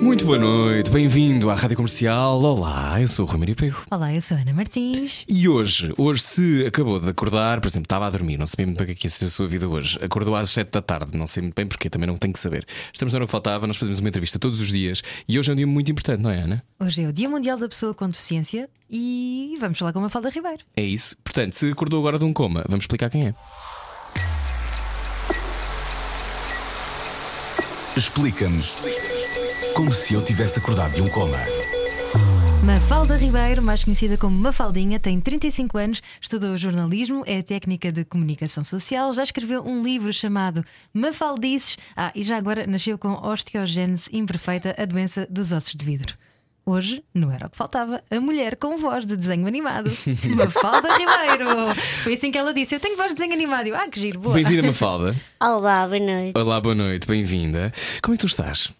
Muito boa noite, bem-vindo à Rádio Comercial. Olá, eu sou o Romero Pego. Olá, eu sou a Ana Martins. E hoje, hoje se acabou de acordar, por exemplo, estava a dormir, não sei muito bem o que é que ia ser a sua vida hoje. Acordou às 7 da tarde, não sei muito bem porquê, também não tenho que saber. Estamos na hora que faltava, nós fazemos uma entrevista todos os dias e hoje é um dia muito importante, não é, Ana? Hoje é o Dia Mundial da Pessoa com Deficiência e vamos falar com uma Falda Ribeiro. É isso. Portanto, se acordou agora de um coma, vamos explicar quem é. Explica-nos como se eu tivesse acordado de um coma. Mafalda Ribeiro, mais conhecida como Mafaldinha, tem 35 anos, estudou jornalismo, é técnica de comunicação social, já escreveu um livro chamado Mafaldices. Ah, e já agora nasceu com osteogênese imperfeita, a doença dos ossos de vidro. Hoje, não era o que faltava, a mulher com voz de desenho animado. Mafalda Ribeiro. Foi assim que ela disse: Eu tenho voz de desenho animado. Eu, ah, que giro, boa. Bem-vinda, Mafalda. Olá, boa noite. Olá, boa noite, bem-vinda. Como é que tu estás?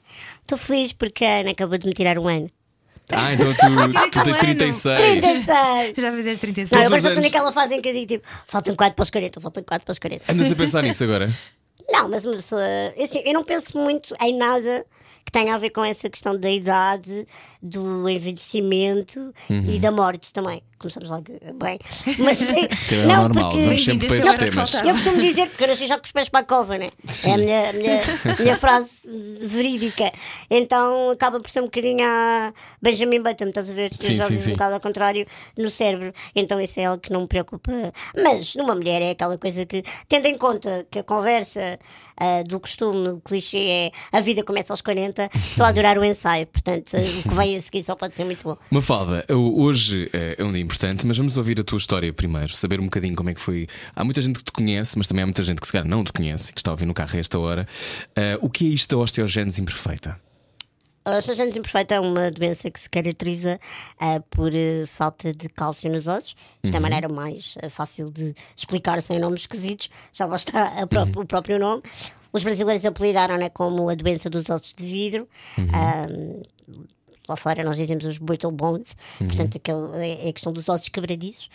Estou feliz porque a Ana acabou de me tirar um ano. Ah, então tu, tu tens 36. 36! Já fizeste 36. Não, eu agora estou anos. naquela fase em que eu digo tipo, faltam 4 para os 40, faltam 4 para os 40. Andas a pensar nisso agora? Não, mas uma pessoa, assim, eu não penso muito em nada que tenha a ver com essa questão da idade, do envelhecimento e da morte também. Começamos logo bem. Mas Que é não, normal, porque vamos sempre para Bem-vindas, esses temas. eu costumo dizer, porque eu nasci já com os pés para a cova, né? É a minha, a minha, a minha frase verídica. Então acaba por ser um bocadinho a Benjamin Button, estás a ver? Sim, sim, sim. um bocado ao contrário no cérebro. Então isso é algo que não me preocupa. Mas numa mulher é aquela coisa que, tendo em conta que a conversa ah, do costume, o clichê é a vida começa aos 40, estou a adorar o ensaio. Portanto, o que vem a seguir só pode ser muito bom. Mafalda, hoje é um dia importante, mas vamos ouvir a tua história primeiro, saber um bocadinho como é que foi. Há muita gente que te conhece, mas também há muita gente que se calhar não te conhece, que está a ouvir no carro a esta hora. Ah, o que é isto da osteogênese imperfeita? A osteogênese imperfeita é uma doença que se caracteriza ah, por eh, falta de cálcio nos ossos. Isto é a maneira mais eh, fácil de explicar sem nomes esquisitos, já basta pró- o próprio nome. Os brasileiros apelidaram-na como a doença dos ossos de vidro. Ah, lá fora nós dizemos os brittle bones, portanto aquele, é é a questão dos ossos quebradiços.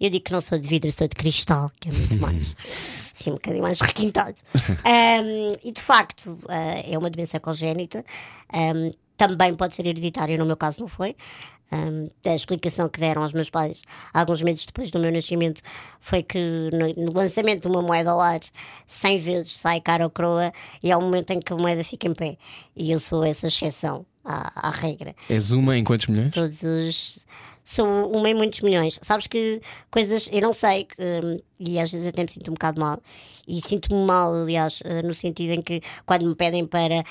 Eu digo que não sou de vidro, sou de cristal, que é muito mais, sim, um bocadinho mais requintado. Um, e de facto uh, é uma doença congénita, um, também pode ser hereditária, no meu caso não foi. Um, a explicação que deram aos meus pais alguns meses depois do meu nascimento foi que no, no lançamento de uma moeda ao ar 100 vezes sai cara ou croa e há um momento em que a moeda fica em pé e eu sou essa exceção à, à regra És uma em quantos milhões? todos os. Sou uma em muitos milhões. Sabes que coisas. Eu não sei, hum, e às vezes até me sinto um bocado mal. E sinto-me mal, aliás, eh, no sentido em que quando me pedem para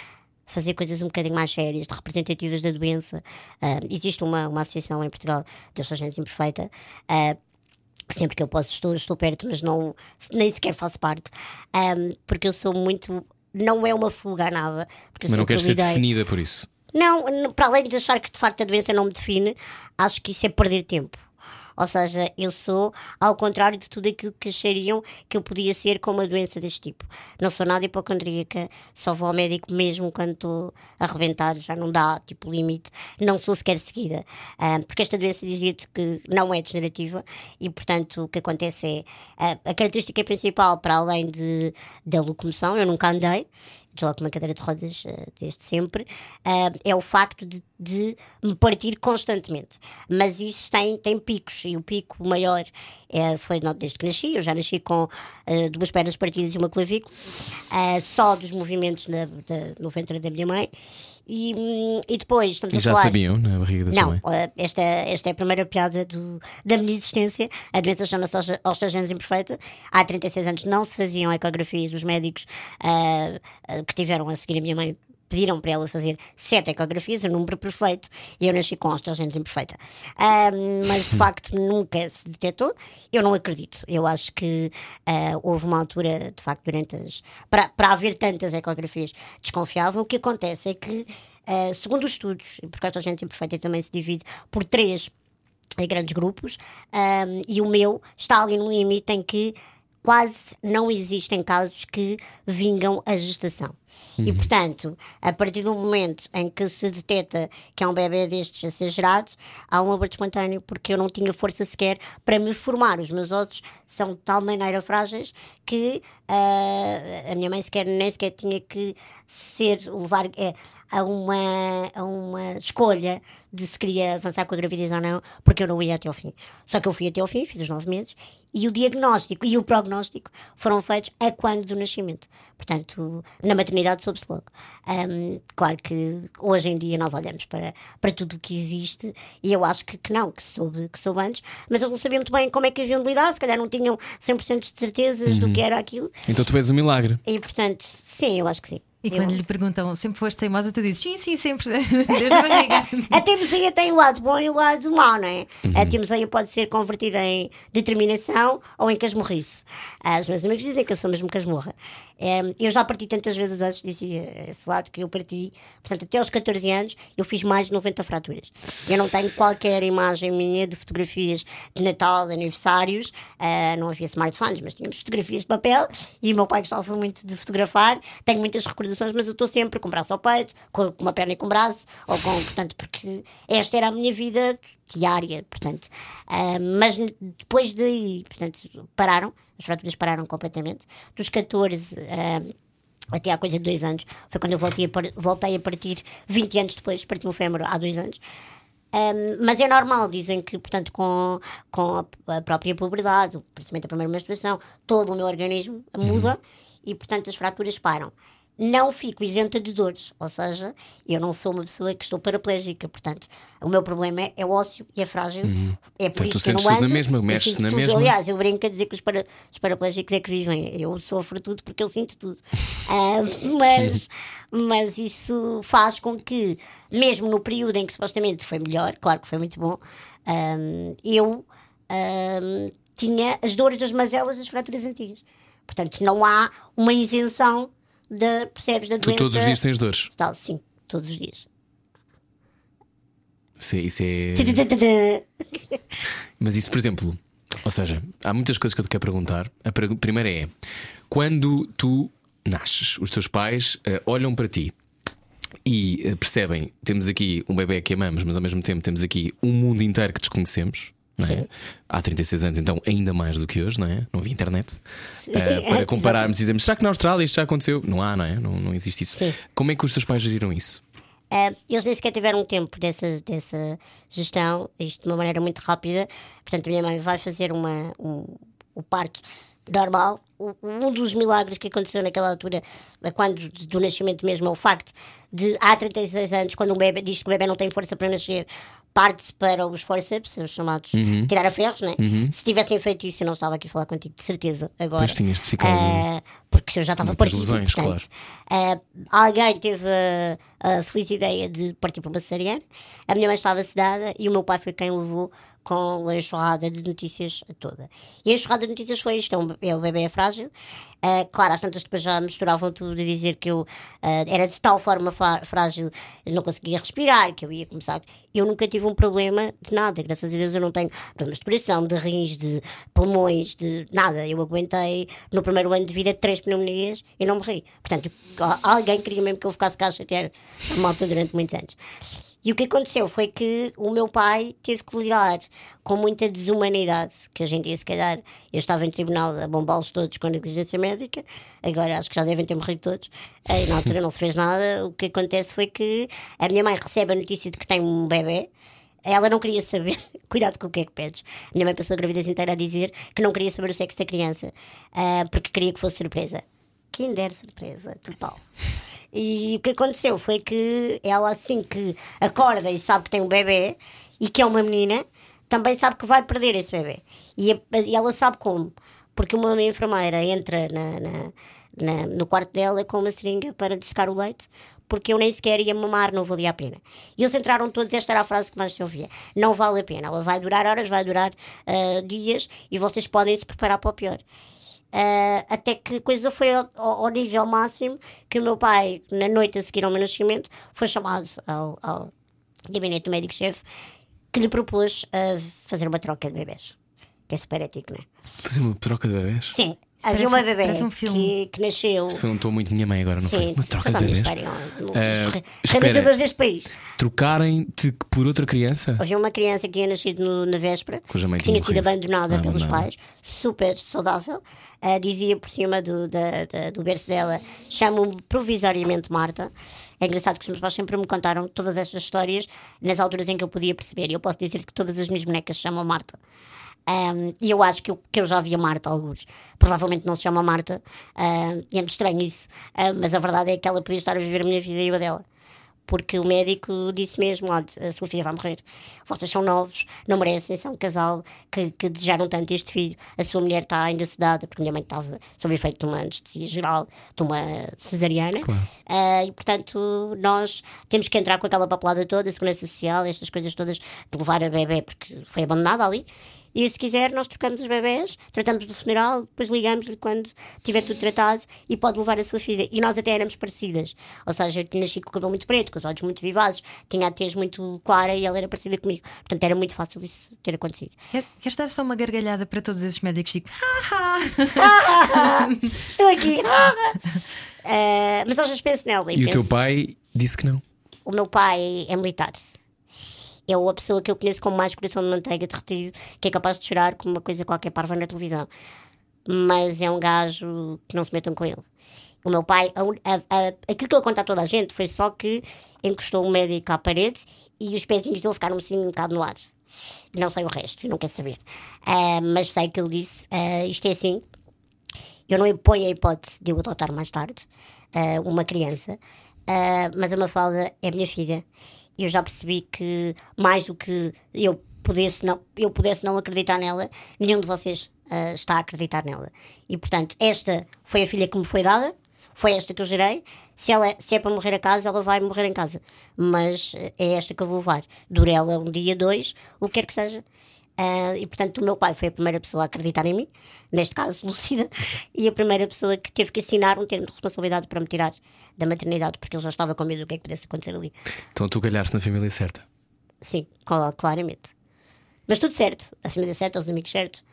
fazer coisas um bocadinho mais sérias, de representativas da doença, ah, existe uma, uma associação em Portugal de Osteogênese Imperfeita. que sempre que eu posso estou, estou perto, mas não, nem sequer faço parte, Ahm, porque eu sou muito. Não é uma fuga a nada. Mas não queres ser definida por isso. Não, para além de achar que de facto a doença não me define, acho que isso é perder tempo. Ou seja, eu sou ao contrário de tudo aquilo que achariam que eu podia ser com uma doença deste tipo. Não sou nada hipocondríaca, só vou ao médico mesmo quando estou a arrebentar, já não dá tipo limite. Não sou sequer seguida. Ah, porque esta doença dizia-te que não é degenerativa e, portanto, o que acontece é ah, a característica principal, para além de, da locomoção, eu nunca andei, desloco uma cadeira de rodas eh, desde sempre, ah, é o facto de, de me partir constantemente. Mas isso tem, tem picos, e o pico maior eh, foi desde que nasci. Eu já nasci com eh, duas pernas partidas e uma clavícula, só dos movimentos na- da- no ventre da minha mãe. E, e depois estamos E a já falar. sabiam na barriga da Não, eh, esta, esta é a primeira piada do- da minha existência. A doença chama-se oste- osteogênese imperfeita. Há 36 anos não se faziam ecografias. Os médicos ah, que tiveram a seguir a minha mãe pediram para ela fazer sete ecografias, o número perfeito, e eu nasci com osteogênese imperfeita. Ah, mas de facto nunca se detectou. Eu não acredito. Eu acho que ah, houve uma altura, de facto, durante as. Para, para haver tantas ecografias, desconfiavam. O que acontece é que, ah, segundo os estudos, porque a osteogênese imperfeita também se divide por três grandes grupos, ahm, e o meu está ali num limite em que quase não existem casos que vingam a gestação. E, portanto, a partir do momento em que se detecta que é um bebê destes a ser gerado, há um aborto espontâneo, porque eu não tinha força sequer para me formar. Os meus ossos são de tal maneira frágeis que ah, a minha mãe sequer, nem sequer tinha que ser, levar eh, a, uma, a uma escolha de se queria avançar com a gravidez ou não, porque eu não ia até ao fim. Só que eu fui até ao fim, fiz os nove meses, e o diagnóstico e o prognóstico foram feitos a quando do nascimento. Portanto, na maternidade soube-se logo. Ahm, claro que hoje em dia nós olhamos para, para tudo o que existe e eu acho que, que não, que soube, que soube antes, mas eles não sabiam muito bem como é que haviam de lidar, se calhar não tinham 100% de certezas do que era aquilo. Então tu és um milagre. E portanto, sim, eu acho que sim. E Eu- quando lhe perguntam, sempre foste teimosa, tu dizes sim, sim, sempre, desde a barriga. A teimosia tem o lado bom e o lado mau, não é? A teimosia pode ser convertida em determinação ou em casmurrice. Ah, Os meus amigos dizem que eu sou mesmo casmurra. Em, eu já parti tantas vezes antes, dizia esse lado, que eu parti, portanto, até aos 14 anos, eu fiz mais de 90 fraturas. Eu não tenho qualquer imagem minha de fotografias de Natal, de aniversários, ah, não havia smartphones, mas tínhamos fotografias de papel e o meu pai gostava muito de fotografar. Tenho muitas recordações, mas eu estou sempre com o braço ao peito, com uma perna e com o braço, ou com, portanto, porque esta era a minha vida diária, portanto. Ah, mas depois daí, portanto, pararam, as fraturas pararam completamente. Dos 14 ah, até há coisa de dois anos, foi quando eu voltei a, par- voltei a partir, 20 anos depois, parti um fémur há dois anos. Um, mas é normal, dizem que, portanto, com, com a, própria puberdade, principalmente a primeira menstruação, todo o meu organismo muda e, portanto, as fraturas param. Não fico isenta de dores, ou seja, eu não sou uma pessoa que estou paraplégica, portanto, o meu problema é, é ósseo e é frágil. É por Portanto, isso que eu não tudo na ando, mesma, mexes na tudo. mesma. Aliás, eu brinco a dizer que os, para, os paraplégicos é que vivem. Eu sofro tudo porque eu sinto tudo. Ah, mas, mas isso faz com que, mesmo no período em que supostamente foi melhor, claro que foi muito bom, ahm, eu ahm, tinha as dores das mazelas das fraturas antigas. Portanto, não há uma isenção da, percebes, da Tu doença. todos os dias tens dores. Tal, sim, todos os dias. Isso é- isso é. Mas isso, por exemplo, ou seja, há muitas coisas que eu te quero perguntar. A primeira é: quando tu nasces, os teus pais eh, olham para ti e eh, percebem, temos aqui um bebê que amamos, mas ao mesmo tempo temos aqui um mundo inteiro que desconhecemos. É? Há 36 anos, então ainda mais do que hoje, não é? Não havia internet. Eh, para compararmos e dizermos, será que na Austrália isto já aconteceu? Não há, não é? Não, não existe isso. Sim. Como é que os teus pais geriram isso? Ah, eles nem sequer tiveram tempo dessa, dessa gestão, isto de uma maneira muito rápida. Portanto, a minha mãe vai fazer uma, um, o parto normal. Um dos milagres que aconteceu naquela altura, quando do nascimento mesmo, é o facto de há 36 anos, quando um bebê diz que o bebê não tem força para nascer, parte-se para os forceps, os chamados tirar a ferros, né? Se tivessem feito isso, eu não estava aqui a falar contigo, de certeza, agora. Pois tinhas de ficar- Ah, porque eu já estava partido. lesões, portanto, ah, alguém teve a, a feliz ideia de partir para uma cesariana. A minha mãe estava sedada e o meu pai foi quem levou com a enxurrada de notícias toda. E a enxurrada de notícias foi isto: é um, é, o bebê é frágil. Ah, claro, às tantas depois já misturavam tudo a dizer que eu ah, era de tal forma frágil, não conseguia respirar, que eu ia começar. Eu nunca tive um problema de nada, graças a Deus eu não tenho problemas de coração, de rins, de pulmões, de nada. Eu aguentei no primeiro ano de vida três pneumonias e não morri. Portanto, alguém queria mesmo que eu ficasse cá a chatear a malta durante muitos anos. E o que aconteceu foi que o meu pai teve que lidar com muita desumanidade, que hoje em dia, se calhar, eu estava em tribunal a bombá-los todos com negligência médica, agora acho que já devem ter morrido todos, e na altura não se fez nada. O que acontece foi que a minha mãe recebe a notícia de que tem um bebê, ela não queria saber, cuidado com o que é que pedes. Minha mãe passou a gravidez inteira a dizer que não queria saber o sexo da criança, ah, porque queria que fosse surpresa. Kinder surpresa, total. E o que aconteceu foi que ela, assim que acorda e sabe que tem um bebê e que é uma menina, também sabe que vai perder esse bebê. E, e ela sabe como. Porque uma enfermeira entra na, na- na- no quarto dela com uma seringa para dessecar o leite, porque eu nem sequer ia mamar, não valia a pena. E eles entraram todos, esta era a frase que mais se ouvia: não vale a pena, ela vai durar horas, vai durar ah, dias e vocês podem se preparar para o pior. Ah, até que a coisa foi ao, ao- nível máximo que o meu pai, na noite a seguir ao meu nascimento, foi chamado ao, ao gabinete do médico-chefe que lhe propôs ah, fazer uma troca de bebés. Que é super ético, não é? Fazer uma troca de bebés? Sim, Havia uma bebê um filme. que, que nasceu. Foi um tom muito minha mãe agora, não foi? Sim, Uma troca de bebês. espera. realizadores deste país. Trocarem-te por outra criança? Havia uma criança que tinha nascido no- na véspera, Cuja mãe que tinha tinha sido abandonada Ah, pelos abandonada. pais, super saudável. Ah, dizia por cima do, da- da- do berço dela: chamo-me provisoriamente Marta. É engraçado que os meus pais sempre me contaram todas estas histórias nas alturas em que eu podia perceber. E eu posso dizer que todas as minhas bonecas chamam Marta. Um, e eu acho que eu, que eu já vi a Marta alguns. Provavelmente não se chama Marta, um, e é muito estranho isso. Um, mas a verdade é que ela podia estar a viver a minha vida e a dela. Porque o médico disse mesmo: olha, a sua filha vai morrer. Vocês são novos, não merecem, são um casal que, que desejaram tanto este filho. A sua mulher está ainda sedada, porque a minha mãe estava sob efeito de uma anestesia geral, de uma cesariana. Ah, e portanto, nós temos que entrar com aquela papelada toda, a segurança social, estas coisas todas, de levar a bebê, porque foi abandonada ali. E se quiser, nós trocamos os bebés, tratamos do funeral, depois ligamos-lhe quando tiver tudo tratado e pode levar a sua filha. E nós até éramos parecidas. Ou seja, eu nasci com o cabelo muito preto, com os olhos muito vivazes, tinha a tez muito clara e ela era parecida comigo. Portanto, era muito fácil isso ter acontecido. Quer, queres dar só uma gargalhada para todos esses médicos? Tipo, Estou aqui! Ah, mas às vezes penso nela. E o teu penso- pai disse que não. O meu pai é militar. É a pessoa que eu conheço com mais coração de manteiga derretido, que é capaz de chorar com uma coisa qualquer parva na televisão. Mas é um gajo que não se metam com ele. O meu pai, a, a, a, aquilo que ele conta a toda a gente foi só que encostou o médico à parede e os pezinhos dele ficaram assim um bocado no ar. Não sei o resto, não quero saber. Ah, mas sei que ele disse: ah, isto é assim, eu não ponho a hipótese de eu adotar mais tarde ah, uma criança, mas a Mafalda é minha filha. Eu já percebi que, mais do que eu pudesse não, eu pudesse não acreditar nela, nenhum de vocês ah, está a acreditar nela. E portanto, esta foi a filha que me foi dada, foi esta que eu gerei. Se, ela, se é para morrer a casa, ela vai morrer em casa. Mas eh, é esta que eu vou levar. Dure ela um dia, dois, o que quer que seja. Ah, e portanto, o meu pai foi a primeira pessoa a acreditar em mim, neste caso, Lúcida, e a primeira pessoa que teve que assinar um termo de responsabilidade para me tirar da maternidade, porque ele já estava com medo do que é que pudesse acontecer ali. Então tu calhaste na família certa. Sim, cla- claramente. Mas tudo certo, a família certa, os amigos certos.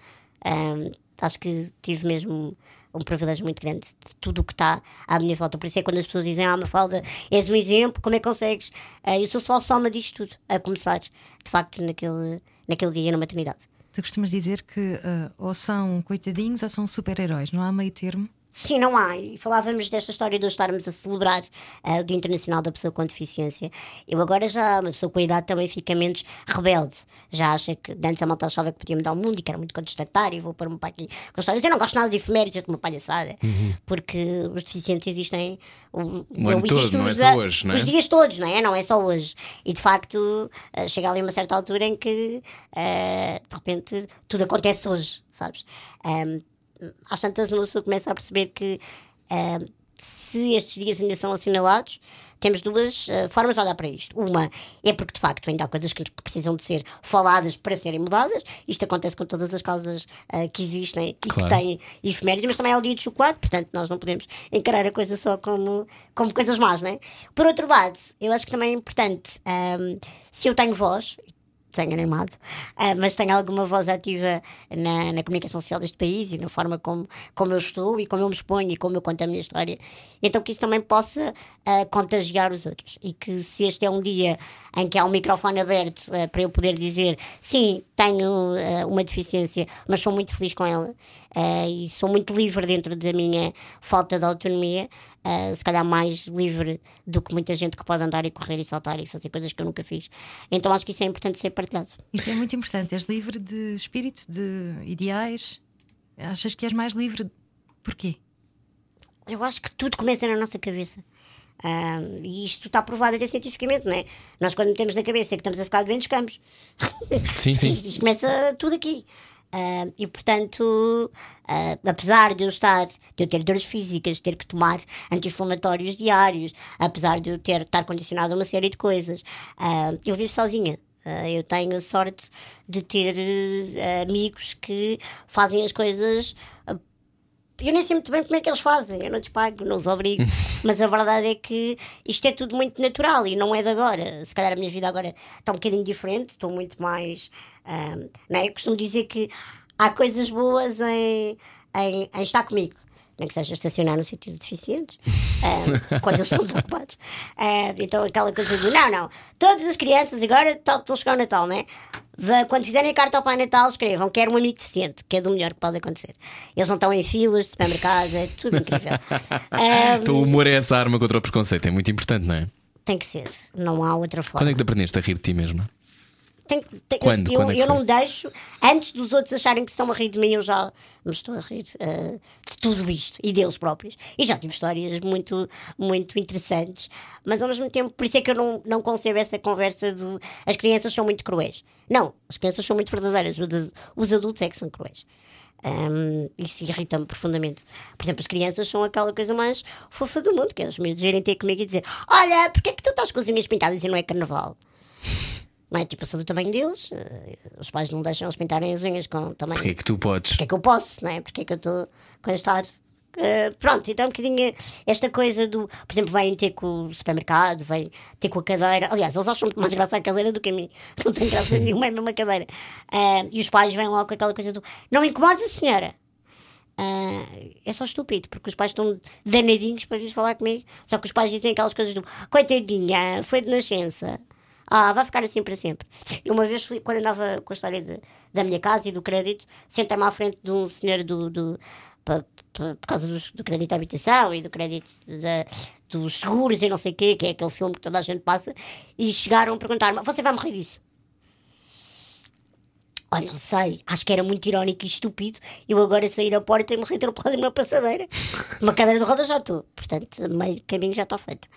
Ahm, acho que tive mesmo um privilégio muito grande de tudo o que está à minha volta. Por isso é quando as pessoas dizem, ah, Mafalda, és um exemplo, como é que consegues? Ah, eu sou só a soma disto tudo, a começar, de facto, naquele, naquele dia na maternidade. tu costumas dizer que ah, ou são coitadinhos ou são super-heróis, não há meio termo? Sim, não há. E falávamos desta história de estarmos a celebrar ah, o Dia Internacional da Pessoa com Deficiência. Eu agora já, uma pessoa com a idade também fica menos rebelde. Já acha que antes a malta achava que podia mudar o mundo e que era muito contestatário e vou pôr-me para aqui com histórias. Eu não gosto nada de efemérides, é uma palhaçada. Porque os deficientes existem o, Uhum. O ano todo, não é só a- hoje, não é? Os dias todos, não é? Não é só hoje. E de facto, ah, chega ali uma certa altura em que ah, de repente tudo acontece hoje, sabes? Ahm, às tantas uma pessoa começa a perceber que ah, se estes dias ainda são assinalados, temos duas ah, formas de olhar para isto. Uma é porque de facto ainda há coisas que, que precisam de ser faladas para serem mudadas. Isto acontece com todas as causas ah, que existem e Claro. que têm efemérides, mas também é o dia de chocolate, portanto nós não podemos encarar a coisa só como, como coisas más, não é? Por outro lado, eu acho que também é importante, ah, se eu tenho voz, desenho animado, ah, mas tenho alguma voz ativa na, na comunicação social deste país e na forma como, como eu estou e como eu me exponho e como eu conto a minha história. Então que isso também possa ah, contagiar os outros e que se este é um dia em que há um microfone aberto ah, para eu poder dizer sim, tenho uma deficiência, mas sou muito feliz com ela e sou muito livre dentro da minha falta de autonomia, ah, se calhar mais livre do que muita gente que pode andar e correr e saltar e fazer coisas que eu nunca fiz. Então acho que isso é importante ser partilhado. Isso é muito importante. És livre de espírito, de ideais. Achas que és mais livre? Porquê? Eu acho que tudo começa na nossa cabeça. Ah, e isto está provado até cientificamente, não é? Nós, quando metemos na cabeça que estamos a ficar doentes, ficamos. Sim, sim. Isto começa tudo aqui. Ah, e portanto, ah, apesar de eu estar, de eu ter dores físicas, ter que tomar anti-inflamatórios diários, apesar de eu ter estar condicionado a uma série de coisas, ah, eu vivo sozinha. Ah, eu tenho a sorte de ter eh, amigos que fazem as coisas ah, eu nem sei muito bem como é que eles fazem, eu não te pago, não os obrigo, mas a verdade é que isto é tudo muito natural e não é de agora. Se calhar a minha vida agora está um bocadinho diferente, estou muito mais. ahm, não é? Eu costumo dizer que há coisas boas em, em, em estar comigo. Nem que seja estacionar no sítio de deficientes, ah, quando eles estão desocupados. Ah, então, aquela coisa do não, não, todas as crianças agora estão a chegar o Natal, né? Va- Quando fizerem a carta ao Pai Natal, escrevam: Quero um amigo deficiente, que é do melhor que pode acontecer. Eles não estão em filas de supermercados, é tudo incrível. Então, o humor é essa arma contra o preconceito, é muito importante, não é? tem que ser, não há outra forma. Quando é que te aprendeste a rir de ti mesma? Tem- tem- Quando? Eu, Quando é eu não deixo, antes dos outros acharem que estão a rir de mim, eu já me estou a rir eh, de tudo isto e deles próprios. E já tive histórias muito, muito interessantes, mas ao mesmo tempo, por isso é que eu não, não concebo essa conversa do as crianças são muito cruéis. Não, as crianças são muito verdadeiras, os ad- os adultos é que são cruéis. Um, isso irrita-me profundamente. Por exemplo, as crianças são aquela coisa mais fofa do mundo, que é os miúdos irem ter comigo e dizer: Olha, porque é que tu estás com as unhas pintadas e não é carnaval? Não é? Tipo, eu sou do tamanho deles, eh, os pais não deixam eles pintarem as unhas com o tamanho. Porquê que tu podes? Porque é que eu posso, não é? Porque é que eu estou com este ar. Eh, pronto, então um bocadinho esta coisa do. Por exemplo, vêm ter com o supermercado, vêm ter com a cadeira. Aliás, eles acham muito mais graça a cadeira do que a mim. Não tem graça nenhuma, é a mesma cadeira. Eh, e os pais vêm logo com aquela coisa do. Não incomodes a senhora. Ah, é só estúpido, porque os pais estão danadinhos para vir falar comigo. Só que os pais dizem aquelas coisas do coitadinha, foi de nascença. Ah, vai ficar assim para sempre. E uma vez, fui, quando andava com a história de- da minha casa e do crédito, sentei-me à frente de um senhor do. do por causa dos- do, crédito à habitação e do crédito dos seguros e não sei o quê, que é aquele filme que toda a gente passa, e chegaram a perguntar-me: Você vai morrer disso? Olha, não sei, acho que era muito irónico e estúpido eu agora sair à porta e morrer atropelado numa passadeira. Uma cadeira de rodas já estou, portanto, meio caminho já está feito.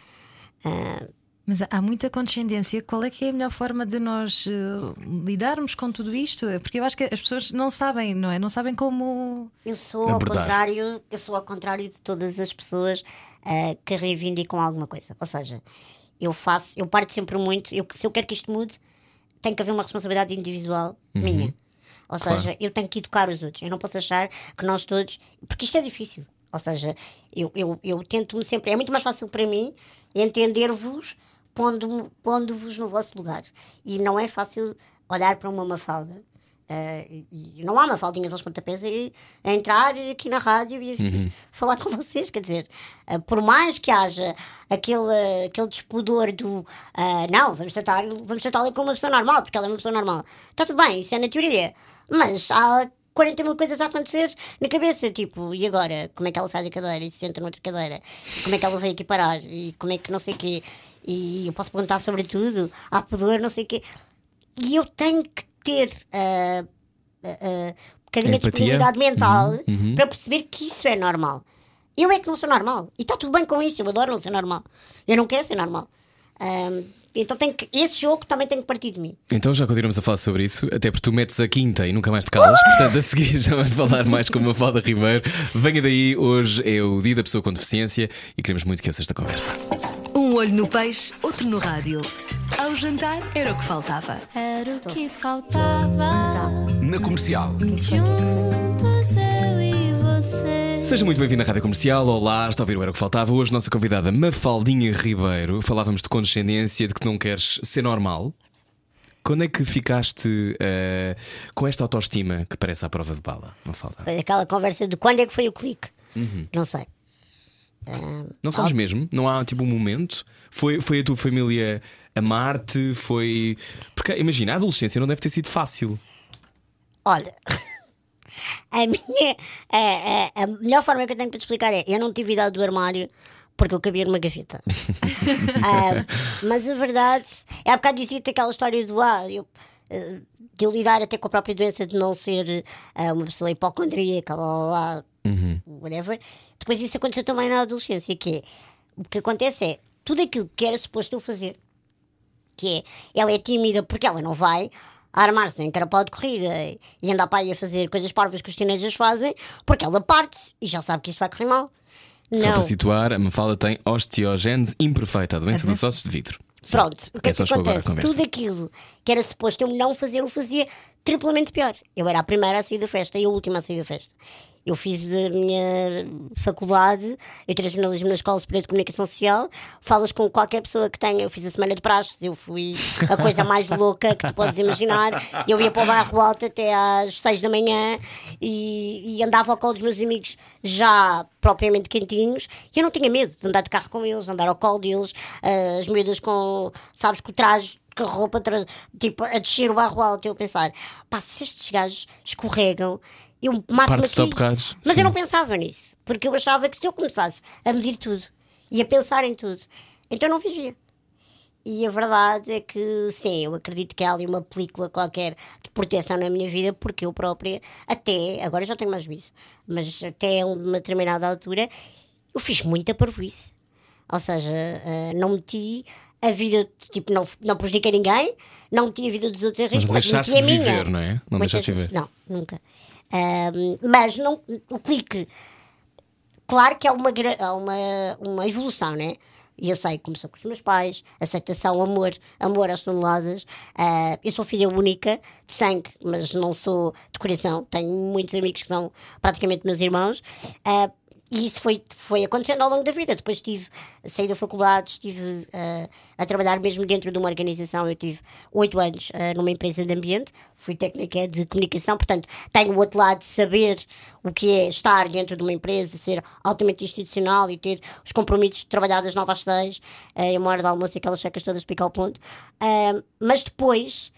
Ah, Mas há muita condescendência. Qual é que é a melhor forma de nós eh, lidarmos com tudo isto? Porque eu acho que as pessoas não sabem, não é? Não sabem como. eu sou ao Abordar. contrário, eu sou ao contrário de todas as pessoas ah, que reivindicam alguma coisa. Ou seja, eu faço, eu parto sempre muito, eu, se eu quero que isto mude, tem que haver uma responsabilidade individual minha. Ou seja, eu tenho que educar os outros. Eu não posso achar que nós todos. Porque isto é difícil. Ou seja, eu, eu, eu tento-me sempre. É muito mais fácil para mim entender-vos pondo-vos no vosso lugar. E não é fácil olhar para uma mafalda. eh, e não há mafaldinhas aos pontapés a, a entrar aqui na rádio e vir falar com vocês. Quer dizer, eh, por mais que haja aquele, aquele despudor do ah, não, vamos tratar, vamos tratá-la como uma pessoa normal, porque ela é uma pessoa normal. Está tudo bem, isso é na teoria. Mas há 40 mil coisas a acontecer na cabeça, tipo, e agora? Como é que ela sai da cadeira e se senta noutra cadeira? E como é que ela veio aqui parar? E como é que não sei o quê? E eu posso perguntar sobre tudo, há pudor, não sei o quê. E eu tenho que ter ah, ah, um bocadinho de Empatia. disponibilidade mental para perceber que isso é normal. Eu é que não sou normal. E está tudo bem com isso, eu adoro não ser normal. Eu não quero ser normal. Ah, então tem que, esse jogo também tem que partir de mim. Então já continuamos a falar sobre isso, até porque tu metes a quinta e nunca mais te calas. Portanto, a seguir já vamos falar mais com uma Falda Ribeiro. Venha daí, hoje é o dia da pessoa com deficiência e queremos muito que ouça esta conversa. Um olho no peixe, outro no rádio. Ao jantar era o que faltava. Era o que faltava. Na comercial. Juntos eu e você. Seja muito bem-vindo à Rádio Comercial. Olá, está a ouvir o Era o que Faltava. Hoje, nossa convidada Mafaldinha Ribeiro. Falávamos de condescendência, de que não queres ser normal. Quando é que ficaste eh, com esta autoestima que parece à prova de bala, Mafalda? Foi Aquela conversa de quando é que foi o clique. Não sei. Não sabes mesmo? Não há tipo um momento? Foi, foi a tua família amar-te? Foi. Porque imagina, a adolescência não deve ter sido fácil. Olha, a minha a, a- a melhor forma que eu tenho para te explicar é: eu não tive idade do armário porque eu cabia numa gaveta. Ah, mas a verdade é há bocado dizia-te aquela história do ah, eu, eh, de eu lidar até com a própria doença de não ser ah, uma pessoa hipocondríaca, lá, lá, lá, whatever. Depois isso aconteceu também na adolescência, que é o que acontece é tudo aquilo que era suposto eu fazer que é ela é tímida porque ela não vai armar-se em carapau de corrida e andar para aí a fazer coisas parvas que os teenagers fazem porque ela parte e já sabe que isto vai correr mal. Só Não. para situar, a Mafalda tem osteogênese imperfeita, a doença dos ossos de vidro. Sim. Pronto, o que é, É só que acontece? Tudo aquilo que era suposto eu não fazer, eu fazia triplamente pior. Eu era a primeira a sair da festa e a última a sair da festa. Eu fiz a minha faculdade, eu tirei jornalismo na Escola Superior de Comunicação Social. Falas com qualquer pessoa que tenha. Eu fiz a Semana de Praxes, eu fui a coisa mais louca que tu podes imaginar. Eu ia para o bairro alto até às seis da manhã e, e andava ao colo dos meus amigos já propriamente quentinhos e eu não tinha medo de andar de carro com eles, andar ao colo deles, uh, as miúdas com, sabes, com o traje a roupa tipo a descer o barro alto eu pensar, pá, se estes gajos escorregam, eu mato-me aqui. Mas sim. eu não pensava nisso, porque eu achava que se eu começasse a medir tudo e a pensar em tudo, então não vivia. E a verdade é que sim, eu acredito que há ali uma película qualquer de proteção na minha vida, porque eu própria, até, agora já tenho mais juízo, mas até uma determinada altura, eu fiz muita parvoíce. Ou seja, uh, não meti a vida, tipo, não, não prejudiquei ninguém, não meti a vida dos outros em risco, Mas mas, meti a minha. viver, não é? Não Muitas deixaste viver. Não, nunca. Um, mas não, o clique claro que há uma, há uma, uma evolução, né? E eu sei, começou com os meus pais, aceitação, amor, amor às toneladas. Ah, eu sou filha única, de sangue, mas não sou de coração. Tenho muitos amigos que são praticamente meus irmãos. Ah, e isso foi, foi acontecendo ao longo da vida. Depois tive, saí da faculdade, estive ah, a trabalhar mesmo dentro de uma organização. Eu tive oito anos ah, numa empresa de ambiente, fui técnica de comunicação, portanto, tenho o outro lado de saber o que é estar dentro de uma empresa, ser altamente institucional e ter os compromissos de trabalhar das nove às seis, ah, em uma hora de almoço aquelas checas todas pica ao ponto. Ah, mas depois.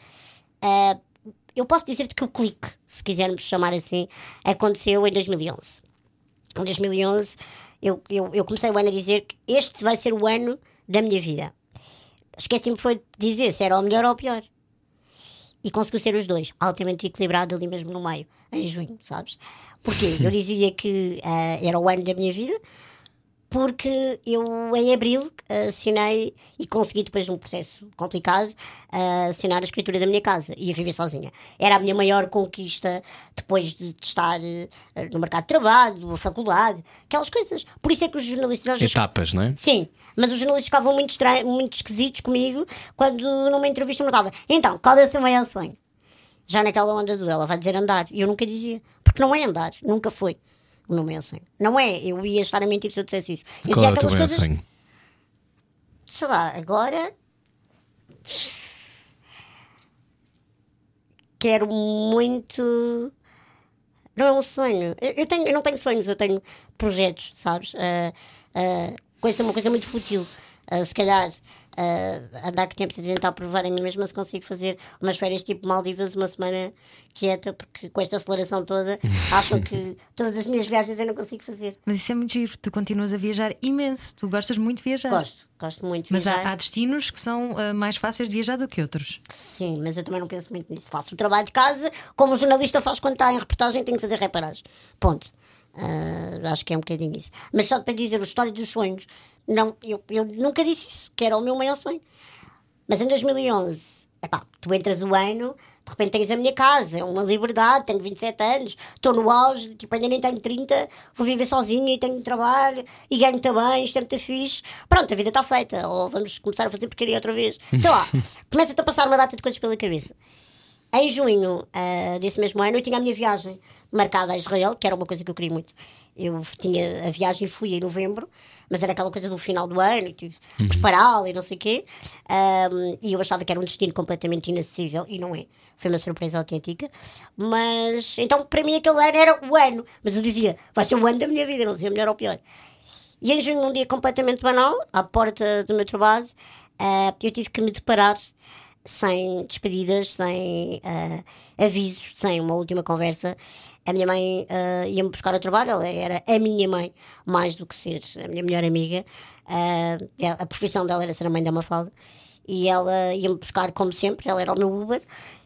eu posso dizer-te que o clique, se quisermos chamar assim, aconteceu em 2011 em 2011, eu, eu, eu comecei o ano a dizer que este vai ser o ano da minha vida. Esqueci-me foi de dizer se era o melhor ou o pior. E conseguiu ser os dois, altamente equilibrado ali mesmo no meio, em junho, sabes? Porquê? Eu dizia que ah, era o ano da minha vida, porque eu em abril assinei e consegui depois de um processo complicado assinar a escritura da minha casa e a viver sozinha. Era a minha maior conquista depois de estar eh, no mercado de trabalho, na faculdade, aquelas coisas. Por isso é que os jornalistas Etapas, não é? Sim, mas os jornalistas ficavam muito, estranhos, muito esquisitos comigo quando numa entrevista me perguntava então, qual é o seu maior sonho? Já naquela onda do ela vai dizer andar. E eu nunca dizia, porque não é andar, nunca foi o meu maior sonho. Não é, eu ia estar a mentir se eu dissesse isso. Eu Qual é o teu coisas, sonho? sei lá, agora quero muito. Não é um sonho. Eu, eu tenho, eu não tenho sonhos, eu tenho projetos, sabes? Uh, uh, coisa, uma coisa muito fútil. Uh, se calhar uh, andar que tempo a tentar provar a mim mesma se consigo fazer umas férias tipo Maldivas, uma semana quieta, porque com esta aceleração toda acham que todas as minhas viagens eu não consigo fazer. Mas isso é muito giro, tu continuas a viajar imenso, tu gostas muito de viajar. Gosto, gosto muito de Mas viajar. há, há destinos que são ah, mais fáceis de viajar do que outros. Sim, mas eu também não penso muito nisso. Faço o trabalho de casa, como o jornalista faz quando está em reportagem, tem que fazer reparagem. Ponto. Ah, acho que é um bocadinho isso. Mas só para dizer a história dos sonhos, não, eu, eu nunca disse isso, que era o meu maior sonho. Mas em 2011, epá, tu entras o ano, de repente tens a minha casa, é uma liberdade, tenho 27 anos, estou no auge, tipo, ainda nem tenho 30, vou viver sozinha e tenho trabalho e ganho também, isto é muito fixe. Pronto, a vida está feita, ou vamos começar a fazer porcaria outra vez. Sei lá, começa-te a passar uma data de coisas pela cabeça. Em junho ah, desse mesmo ano, eu tinha a minha viagem marcada a Israel, que era uma coisa que eu queria muito. Eu tinha a viagem, fui em novembro, mas era aquela coisa do final do ano, e tive que prepará-la e não sei o quê. Ahm, e eu achava que era um destino completamente inacessível, e não é. Foi uma surpresa autêntica. Mas, então, para mim, aquele ano era o ano. Mas eu dizia, vai ser o ano da minha vida, não dizia melhor ou pior. E em junho, num dia completamente banal, à porta do meu trabalho, ah, eu tive que me deparar sem despedidas, sem ah, avisos, sem uma última conversa. A minha mãe ah, ia-me buscar ao trabalho, ela era a minha mãe, mais do que ser a minha melhor amiga. Ela- a profissão dela era ser a mãe da Mafalda. E ela ia-me buscar, como sempre, ela era o meu Uber.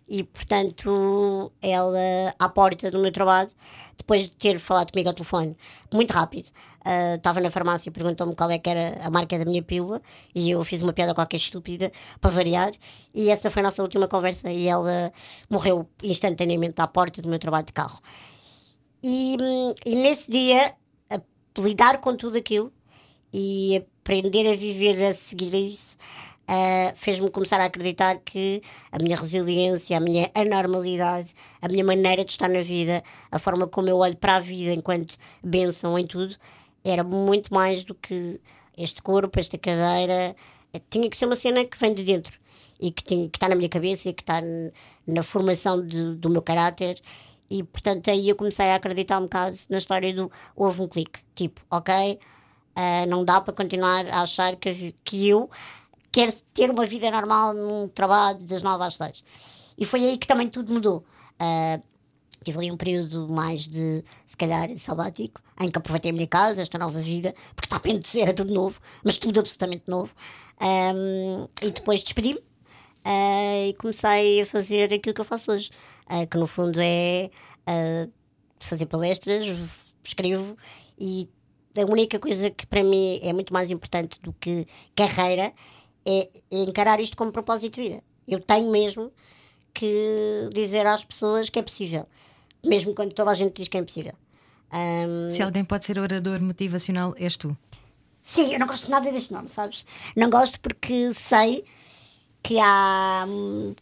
E, portanto, ela, à porta do meu trabalho, depois de ter falado comigo ao telefone, muito rápido, ah, estava na farmácia e perguntou-me qual é que era a marca da minha pílula e eu fiz uma piada qualquer estúpida, para variar, e essa foi a nossa última conversa e ela morreu instantaneamente à porta do meu trabalho de carro. E, hum, e nesse dia, lidar com tudo aquilo e aprender a viver a seguir a isso, uh, fez-me começar a acreditar que a minha resiliência, a minha anormalidade, a minha maneira de estar na vida, a forma como eu olho para a vida enquanto benção em tudo, era muito mais do que este corpo, esta cadeira. Tinha que ser uma cena que vem de dentro e que, que está na minha cabeça e que está na formação de, do meu caráter. E portanto aí eu comecei a acreditar um bocado na história do houve um clique. Tipo, ok, uh, não dá para continuar a achar que, que eu quero ter uma vida normal num trabalho das 9 às 6. E foi aí que também tudo mudou. Uh, tive ali um período mais de, se calhar, sabático, em que aproveitei a minha casa, esta nova vida, porque de repente era tudo novo, mas tudo absolutamente novo. Um, e depois despedi-me uh, e comecei a fazer aquilo que eu faço hoje, uh, que no fundo é uh, fazer palestras, escrevo e a única coisa que para mim é muito mais importante do que carreira é encarar isto como propósito de vida. Eu tenho mesmo que dizer às pessoas que é possível, mesmo quando toda a gente diz que é impossível. Um... Se alguém pode ser orador motivacional, és tu. Sim, eu não gosto nada deste nome, sabes? Não gosto porque sei que há. Hum,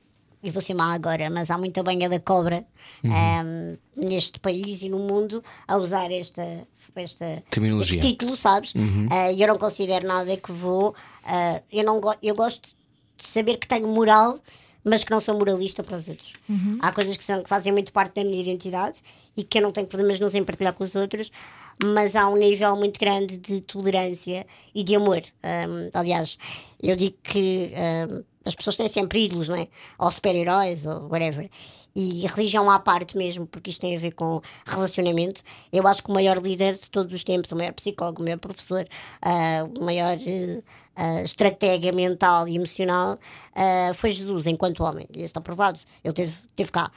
e vou ser má agora, mas há muita banha da cobra uhum. um, neste país e no mundo a usar esta, esta este título, sabes? Uhum. Uh, eu não considero nada que vou. Uh, eu, não go eu gosto de saber que tenho moral, mas que não sou moralista para os outros. Uhum. Há coisas que, são, que fazem muito parte da minha identidade e que eu não tenho problemas nos em partilhar com os outros, mas há um nível muito grande de tolerância e de amor. Um, aliás, eu digo que. Um, as pessoas têm sempre ídolos, não é? Ou super-heróis, ou whatever. E religião à parte mesmo, porque isto tem a ver com relacionamento. Eu acho que o maior líder de todos os tempos, o maior psicólogo, o maior professor, uh, o maior uh, estratega mental e emocional uh, foi Jesus, enquanto homem. E está provado. Ele teve, teve cá.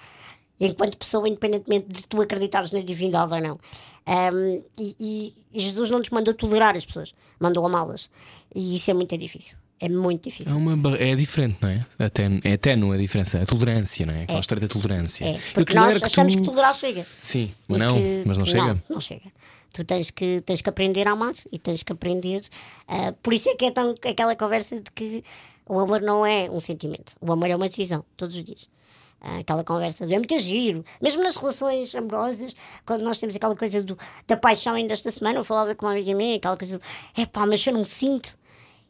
Enquanto pessoa, independentemente de tu acreditares na divindade ou não. Um, e, e, Jesus não nos mandou tolerar as pessoas, mandou amá-las. E isso é muito difícil. É muito difícil. É, uma, é diferente, não é? Até, é tenue a diferença. A tolerância, não é? Aquela é. história da tolerância. É. Porque nós que achamos tu... que tolerar chega. Sim, mas não, que... mas não chega. Não, não chega. Tu tens que, tens que aprender a amar e tens que aprender. Uh, por isso é que é tão aquela conversa de que o amor não é um sentimento. O amor é uma decisão, todos os dias. Uh, aquela conversa do é muito giro. Mesmo nas relações amorosas, quando nós temos aquela coisa do, da paixão, ainda esta semana eu falava com uma amiga minha, aquela coisa do é pá, mas eu não me sinto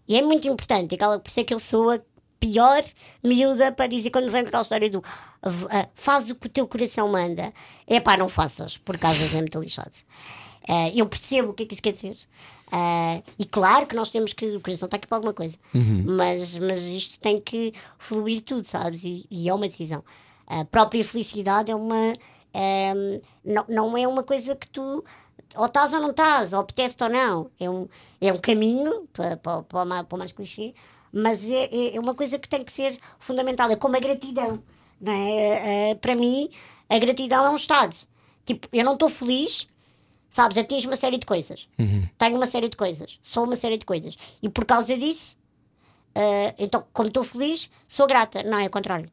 e é muito importante, aquela, por isso é que eu sou a pior miúda para dizer quando vem aquela história do uh, faz o que o teu coração manda. É pá, não faças, porque às vezes é muito lixado. Uh, eu percebo o que é que isso quer dizer. Uh, e claro que nós temos que. O coração está aqui para alguma coisa. Uhum. Mas, mas isto tem que fluir tudo, sabes? E, e é uma decisão. A própria felicidade é uma. Um, não, não é uma coisa que tu ou estás ou não estás, ou apetece ou não. É um, é um caminho, para, para, para, para o mais clichê, mas é, é uma coisa que tem que ser fundamental. É como a gratidão. Não é? é, é para mim, a gratidão é um estado. Tipo, eu não estou feliz, sabes? Atingo uma série de coisas. Uhum. Tenho uma série de coisas. Sou uma série de coisas. E por causa disso, uh, então, como estou feliz, sou grata. Não, é o contrário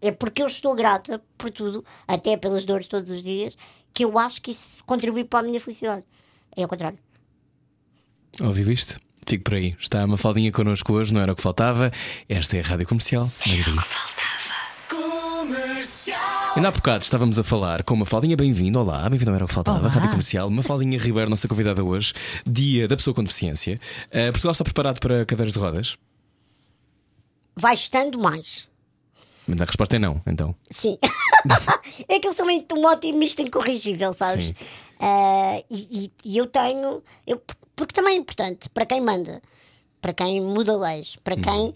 é porque eu estou grata por tudo, até pelas dores todos os dias, que eu acho que isso contribui para a minha felicidade. É ao contrário. Ouviu isto? Fico por aí. Está uma faldinha connosco hoje, não era o que faltava. Esta é a Rádio Comercial. Era o que faltava. Comercial. Ainda há bocado estávamos a falar com uma faldinha bem-vindo. Olá, bem-vindo ao Era o que Faltava, Olá. Rádio Comercial. Uma faldinha Ribeiro, nossa convidada hoje, dia da pessoa com deficiência. Uh, Portugal está preparado para cadeiras de rodas? Vai estando mais. Mas a resposta é não, então. Sim. é que eu sou muito um otimista incorrigível, sabes? Uh, e, e, eu tenho. Eu, porque também é importante para quem manda, para quem muda leis, para quem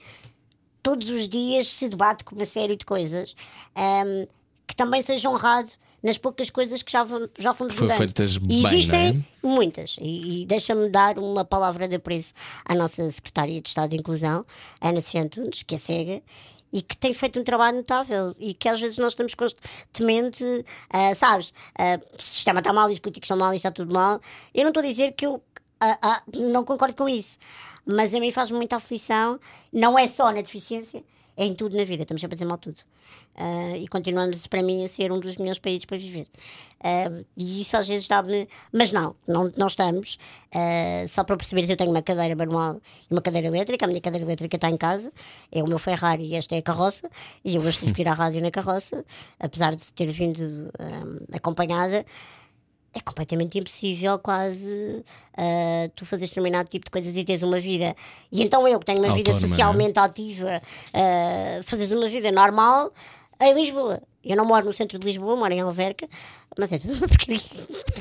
todos os dias se debate com uma série de coisas, um, que também seja honrado nas poucas coisas que já, já fomos Foi feitas bem, existem é? muitas. E, e deixa-me dar uma palavra de apreço à nossa Secretária de Estado de Inclusão, Ana Sofia Antunes, que é cega, e que tem feito um trabalho notável e que às vezes nós estamos constantemente, uh, sabes, uh, o sistema está mal, os políticos estão mal, está tudo mal. Eu não estou a dizer que eu uh, não concordo com isso, mas a mim faz muita aflição, não é só na deficiência, é em tudo na vida, estamos sempre a dizer mal tudo. Ah, e continuamos, para mim, a ser um dos melhores países para viver. Ah, e isso às vezes dá-me. Mas não, não, não estamos. Ah, só para perceberes, eu tenho uma cadeira manual e uma cadeira elétrica. A minha cadeira elétrica está em casa, é o meu Ferrari e esta é a carroça. E eu hoje tive que ir à rádio na carroça, apesar de ter vindo acompanhada é completamente impossível quase ah, tu fazeres determinado tipo de coisas e teres uma vida. E então eu que tenho uma vida Autónoma, socialmente ativa, uh, fazeres uma vida normal em Lisboa. Eu não moro no centro de Lisboa, moro em Alverca, mas é tudo uma porcaria.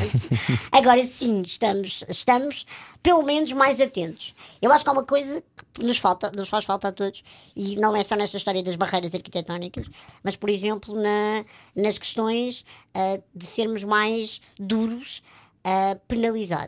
Agora sim, estamos, estamos pelo menos mais atentos. Eu acho que há uma coisa que nos, falta, nos faz falta a todos, e não é só nesta história das barreiras arquitetónicas, mas, por exemplo, na, nas questões ah, de sermos mais duros a penalizar.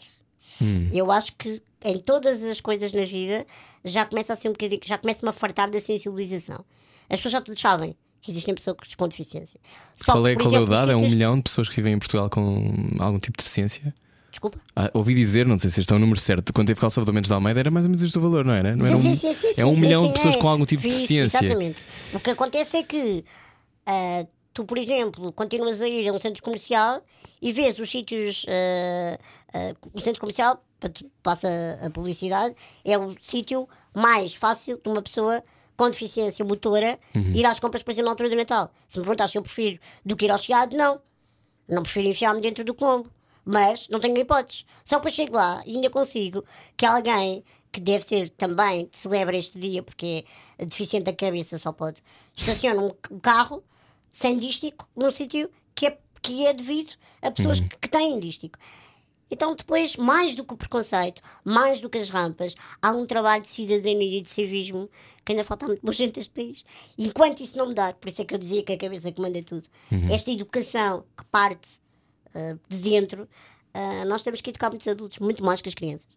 Eu acho que em todas as coisas na vida já começa a ser um bocadinho, já começa-me a fartar da sensibilização. As pessoas já todos sabem que existem pessoas com deficiência. Só Qual é, por qual é? É um milhão de pessoas que vivem em Portugal com algum tipo de deficiência? Desculpa. Ah, ouvi dizer, não sei se este é o número certo, quando teve cá o Salvador Mendes de Almeida era mais ou menos este o valor, não era? Não era Sim, um, sim, sim, sim, é um sim, milhão sim, de pessoas é. com algum tipo de deficiência. Exatamente. O que acontece é que ah, tu, por exemplo, continuas a ir a um centro comercial e vês os sítios. ah, ah, o centro comercial, passa a publicidade, é o sítio mais fácil de uma pessoa com deficiência motora Uhum. ir às compras, por exemplo, na altura do Natal. Se me perguntas se eu prefiro do que ir ao Chiado, não. Não prefiro enfiar-me dentro do Colombo. Mas não tenho hipóteses. Só para chego lá e ainda consigo que alguém que deve ser também celebra este dia, porque é deficiente da cabeça, só pode, estaciona um carro sem dístico num sítio que é, que é devido a pessoas que, que têm dístico. Então, depois, mais do que o preconceito, mais do que as rampas, há um trabalho de cidadania e de civismo que ainda falta muito boa gente neste país. E enquanto isso não mudar, por isso é que eu dizia que a cabeça comanda tudo, esta educação que parte ah, de dentro, ah, nós temos que educar muitos adultos, muito mais que as crianças.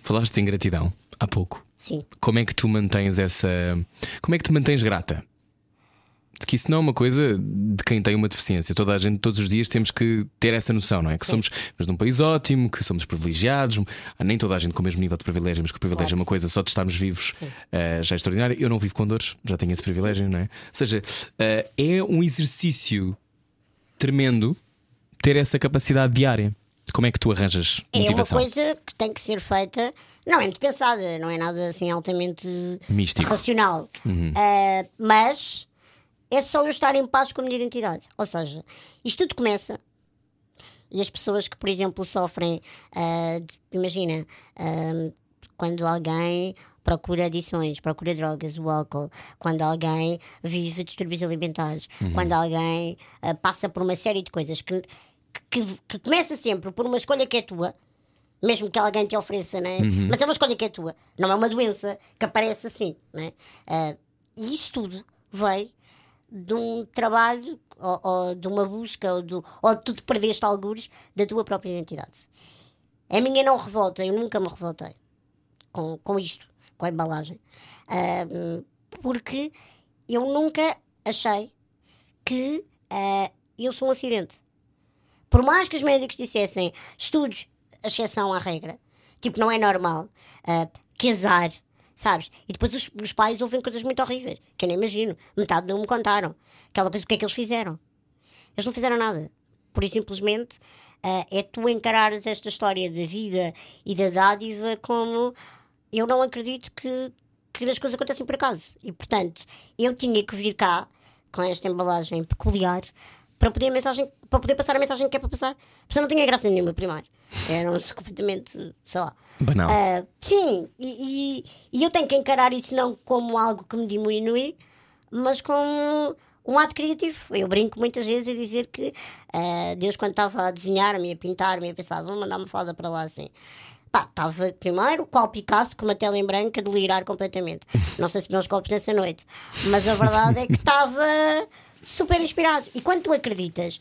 Falaste em gratidão há pouco. Sim. Como é que tu mantens essa. Como é que te mantens grata? Que isso não é uma coisa de quem tem uma deficiência. Toda a gente, todos os dias, temos que ter essa noção, não é? Que somos mas de um país ótimo, que somos privilegiados. Nem toda a gente com o mesmo nível de privilégio, mas que o privilégio Claro é uma coisa só de estarmos vivos Sim. ah, já é extraordinário. Eu não vivo com dores, já tenho esse privilégio, não é? Ou seja, ah, é um exercício tremendo ter essa capacidade diária. Como é que tu arranjas É uma motivação? coisa que tem que ser feita, não é muito pensada, não é nada assim altamente Místico. racional. Ah, mas é só eu estar em paz com a minha identidade. Ou seja, isto tudo começa. E as pessoas que, por exemplo, sofrem, de- imagina, ah, quando alguém procura adições, procura drogas, o álcool, quando alguém vive distúrbios alimentares, quando alguém ah, passa por uma série de coisas que, que, que começa sempre por uma escolha que é tua, mesmo que alguém te ofereça, né? mas é uma escolha que é tua, não é uma doença que aparece assim. Né? Ah, e isso tudo veio de um trabalho ou, ou de uma busca ou, do, ou tu te perdeste algures da tua própria identidade. A minha não revolta, eu nunca me revoltei com, com isto, com a embalagem. Ah, porque eu nunca achei que ah, eu sou um acidente. Por mais que os médicos dissessem estudos, exceção à regra, tipo, não é normal, ah, que azar, sabes? E depois os, os pais ouvem coisas muito horríveis, que eu nem imagino. Metade não me contaram. Aquela coisa, o que é que eles fizeram? Eles não fizeram nada. Por e simplesmente ah, é tu encarares esta história da vida e da dádiva como eu não acredito que, que as coisas acontecem por acaso. E portanto, eu tinha que vir cá com esta embalagem peculiar para poder, mensagem, para poder passar a mensagem que é para passar. Porque eu não tinha graça nenhuma primeiro. Era-se completamente, sei lá. Banal. Ah, sim, e, e- e eu tenho que encarar isso não como algo que me diminui, mas como um ato criativo. Eu brinco muitas vezes a dizer que ah, Deus, quando estava a desenhar-me, a pintar-me, a pensar, vou mandar uma foda para lá assim. Pá, estava primeiro qual Picasso com uma tela em branco a delirar completamente. Não sei se meus copos nessa noite, mas a verdade é que estava super inspirado. E quando tu acreditas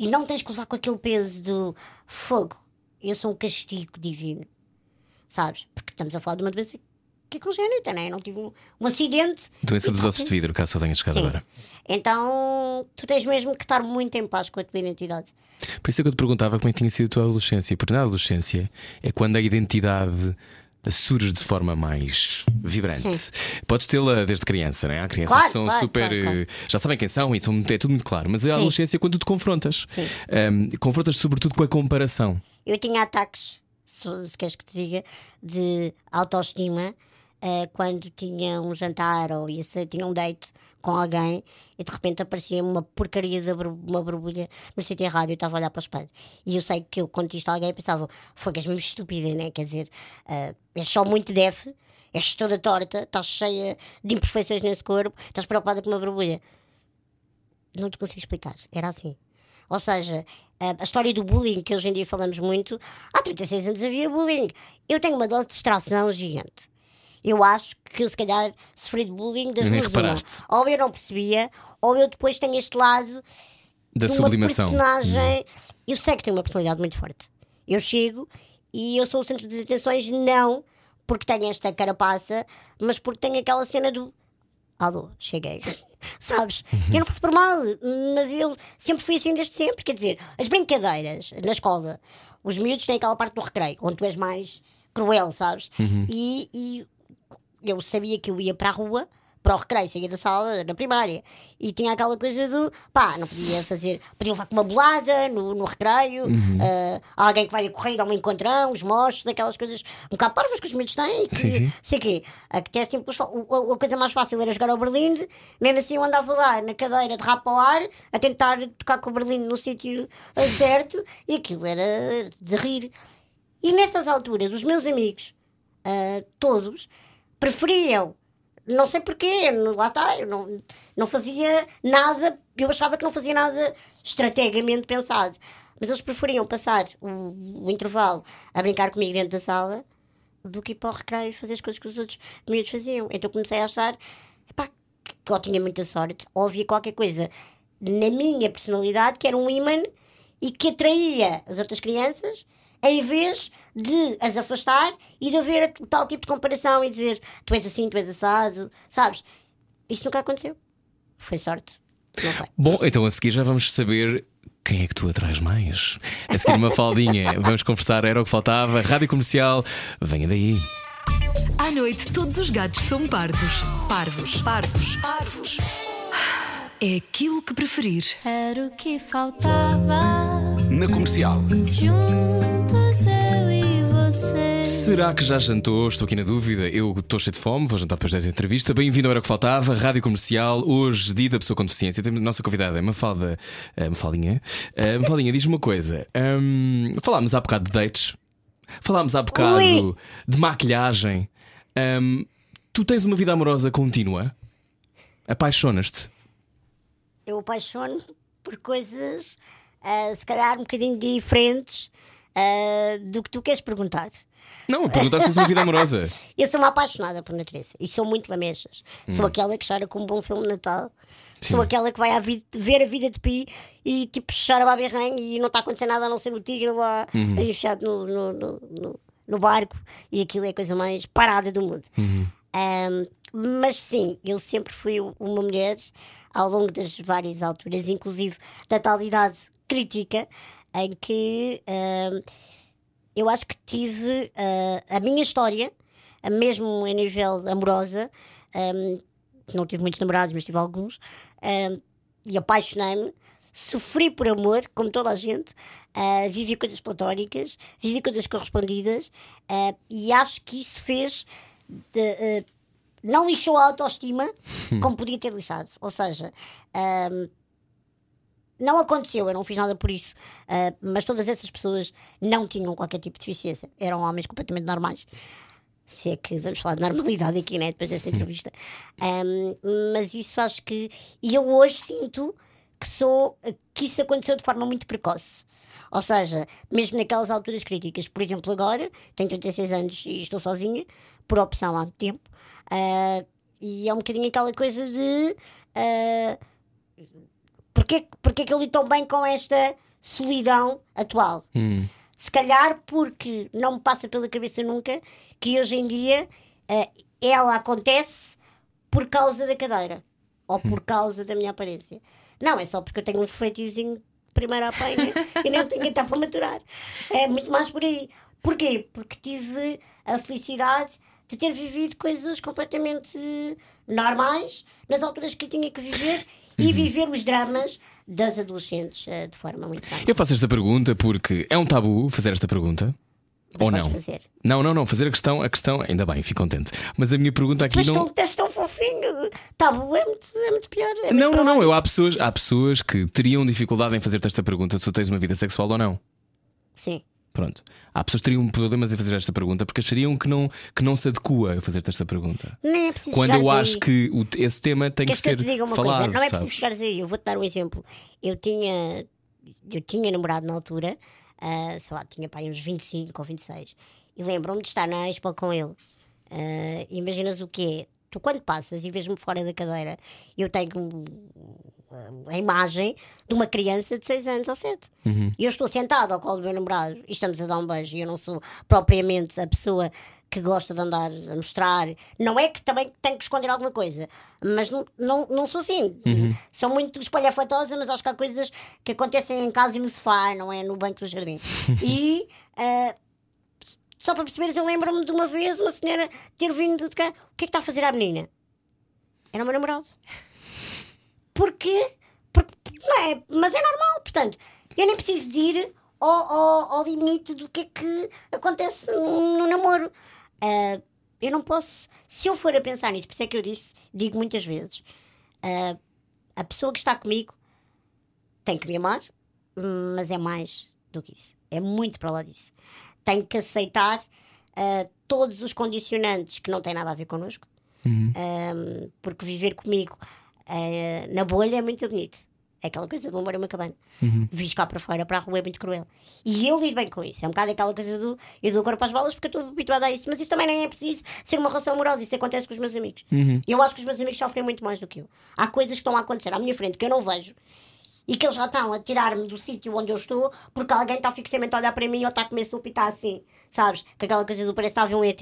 e não tens que levar com aquele peso do fogo, eu sou um castigo divino, sabes? Porque estamos a falar de uma doença que é congénita, né? Eu não tive um, um acidente. Doença dos ossos de vidro, caso só tenhas chegado Sim. agora. Então tu tens mesmo que estar muito em paz com a tua identidade. Por isso é que eu te perguntava como é que tinha sido a tua adolescência. Porque na adolescência é quando a identidade surge de forma mais vibrante. Sim. Podes tê-la desde criança, não é? Há crianças Claro, que são claro, super. claro, eh, Já sabem quem são e são, é tudo muito claro. Mas a Sim. adolescência é quando tu te confrontas. Sim. Ahm, confrontas sobretudo com a comparação. Eu tinha ataques, se, queres que te diga, de autoestima eh, quando tinha um jantar ou ia ser, tinha um date com alguém e de repente aparecia uma porcaria de uma borbulha no sítio errado e estava a olhar para o espelho. E eu sei que eu, quando isto a alguém, pensava, foi que és mesmo estúpida, né? Quer dizer, eh, és só muito def, és toda torta, estás cheia de imperfeições nesse corpo, estás preocupada com uma borbulha. Não te consigo explicar. Era assim. Ou seja, a história do bullying, que hoje em dia falamos muito, há 36 anos havia bullying. Eu tenho uma dose de distração gigante. Eu acho que se calhar sofri de bullying das duas uma. reparaste. Ou eu não percebia, ou eu depois tenho este lado Da de uma sublimação. personagem. Eu sei que tenho uma personalidade muito forte. Eu chego e eu sou o centro das atenções, não porque tenho esta carapaça, mas porque tenho aquela cena do. Alô, cheguei. Sabes? Eu não faço por mal, mas eu sempre fui assim desde sempre. Quer dizer, as brincadeiras na escola, os miúdos têm aquela parte do recreio, onde tu és mais cruel, sabes? E, e eu sabia que eu ia para a rua, para o recreio, saía da sala, na primária, e tinha aquela coisa do pá, não podia fazer, podia levar com uma bolada no, no recreio, ah, alguém que vai a correr, dá um encontrão, os mochos, aquelas coisas um bocado parvas que os miúdos têm, e que, Sim, sim. sei quê, a, que é sempre, a, a coisa mais fácil era jogar ao Berlim, mesmo assim eu andava lá na cadeira de rapa ao ar, a tentar tocar com o Berlim no sítio ah, certo, e aquilo era de rir. E nessas alturas, os meus amigos, ah, todos, preferiam, não sei porquê, lá está, eu não, não fazia nada, eu achava que não fazia nada estrategamente pensado, mas eles preferiam passar o, o intervalo a brincar comigo dentro da sala do que ir para o recreio e fazer as coisas que os outros miúdos faziam. Então comecei a achar epá, que eu tinha muita sorte, ou havia qualquer coisa na minha personalidade que era um imã e que atraía as outras crianças em vez de as afastar e de haver tal tipo de comparação e dizer tu és assim, tu és assado, sabes? Isso nunca aconteceu. Foi sorte. Não sei. Bom, então a seguir já vamos saber quem é que tu atrais mais. A seguir uma faldinha, vamos conversar, era o que faltava. Rádio Comercial, venha daí. À noite, todos os gatos são pardos. Parvos. Pardos. Parvos. É aquilo que preferir. Era o que faltava. Na comercial. Juntos eu e você. Será que já jantou? Estou aqui na dúvida. Eu estou cheio de fome, vou jantar depois desta entrevista. Bem-vindo ao Era o que Faltava, Rádio Comercial, hoje, dia da pessoa com deficiência. Temos a nossa convidada, é Mafalda. Uh, Mafaldinha. Uh, Mafaldinha, diz-me uma coisa. Hum, falámos há bocado de dates, falámos há bocado Ui. de maquilhagem. Hum, tu tens uma vida amorosa contínua? Apaixonas-te? Eu apaixono por coisas, ah, se calhar, um bocadinho diferentes ah, do que tu queres perguntar. Não, tens uma vida amorosa. Eu sou uma apaixonada por natureza e sou muito lamechas. Sou aquela que chora com um bom filme de Natal. Sou aquela que vai à vida- ver a vida de Pi e tipo chora a berranho e não está a acontecer nada a não ser o tigre lá enfiado no, no, no, no- barco e aquilo é a coisa mais parada do mundo. Ahm, mas sim, eu sempre fui uma mulher ao longo das várias alturas, inclusive da tal idade crítica, em que ahm, eu acho que tive ah, a minha história, mesmo a nível amorosa, ahm, não tive muitos namorados, mas tive alguns, ahm, e apaixonei-me. Sofri por amor, como toda a gente, ah, vivi coisas platónicas, vivi coisas correspondidas, ah, e acho que isso fez. de, não lixou a autoestima como podia ter lixado. Ou seja, ahm, não aconteceu, eu não fiz nada por isso, ah, mas todas essas pessoas não tinham qualquer tipo de deficiência, eram homens completamente normais. Se é que vamos falar de normalidade aqui, né? Depois desta entrevista. Ahm, mas isso acho que. E eu hoje sinto que, sou, que isso aconteceu de forma muito precoce. Ou seja, mesmo naquelas alturas críticas, por exemplo, agora, tenho 36 anos e estou sozinha, por opção há tempo, ah, e é um bocadinho aquela coisa de. ah, Porquê, porquê que eu lido tão bem com esta solidão atual? Se calhar porque não me passa pela cabeça nunca que hoje em dia eh, ela acontece por causa da cadeira ou por causa da minha aparência. Não, é só porque eu tenho um feitiozinho de primeira apanha e nem tenho que estar para maturar. É muito mais por aí. Porquê? Porque tive a felicidade de ter vivido coisas completamente normais nas alturas que eu tinha que viver Uhum. e viver os dramas das adolescentes eh, de forma muito. Eu faço esta pergunta porque é um tabu fazer esta pergunta. Mas Ou não? fazer. Não, não, não. Fazer a questão, a questão, ainda bem, fico contente. Mas a minha pergunta aqui Mas não. tão, és tão fofinho. Tabu é muito, é muito pior. É Não, não, não. Eu, há, pessoas, há pessoas que teriam dificuldade em fazer-te esta pergunta se tu tens uma vida sexual ou não. Sim. Pronto. Há pessoas que teriam problemas em fazer esta pergunta porque achariam que não, que não se adequa a fazer-te esta pergunta. Nem é preciso Quando eu acho aí. que o- esse tema tem Queres que que eu ser te diga uma falado. coisa? Não é preciso chegares aí. Eu vou-te dar um exemplo. Eu tinha, eu tinha namorado na altura, ah, sei lá, tinha pai uns 25 ou 26. E lembro-me de estar na Expo com ele. Ah, imaginas o que é? Tu quando passas e vês-me fora da cadeira, eu tenho a imagem de uma criança de 6 anos ou 7. E eu estou sentada ao colo do meu namorado e estamos a dar um beijo. E eu não sou propriamente a pessoa que gosta de andar a mostrar. Não é que também tenho que esconder alguma coisa, mas não, não, não sou assim. Sou muito espalhafatosa, mas acho que há coisas que acontecem em casa e no sofá, não é no banco do jardim. e. ah, só para perceberes, eu lembro-me de uma vez uma senhora ter vindo de cá. O que é que está a fazer à menina? Era o meu namorado. Porquê? Porque, não é, mas é normal, portanto, eu nem preciso de ir ao, ao, ao limite do que é que acontece no, namoro. Ah, eu não posso, se eu for a pensar nisso, por isso é que eu disse, digo muitas vezes, ah, a pessoa que está comigo tem que me amar, mas é mais do que isso. É muito para lá disso. Tem que aceitar ah, todos os condicionantes que não têm nada a ver connosco, Ah, porque viver comigo ah, na bolha é muito bonito. É aquela coisa do amor é uma cabana. Vis cá para fora, para a rua é muito cruel. E eu lido bem com isso. É um bocado aquela coisa do eu dou corpo às balas porque eu estou habituada a isso. Mas isso também nem é preciso ser uma relação amorosa. Isso acontece com os meus amigos. Eu acho que os meus amigos sofrem muito mais do que eu. Há coisas que estão a acontecer à minha frente que eu não vejo e que eles já estão a tirar-me do sítio onde eu estou porque alguém está fixamente a olhar para mim ou está a comer sopa e está assim, sabes? Com aquela coisa do parece que está a ver um ET.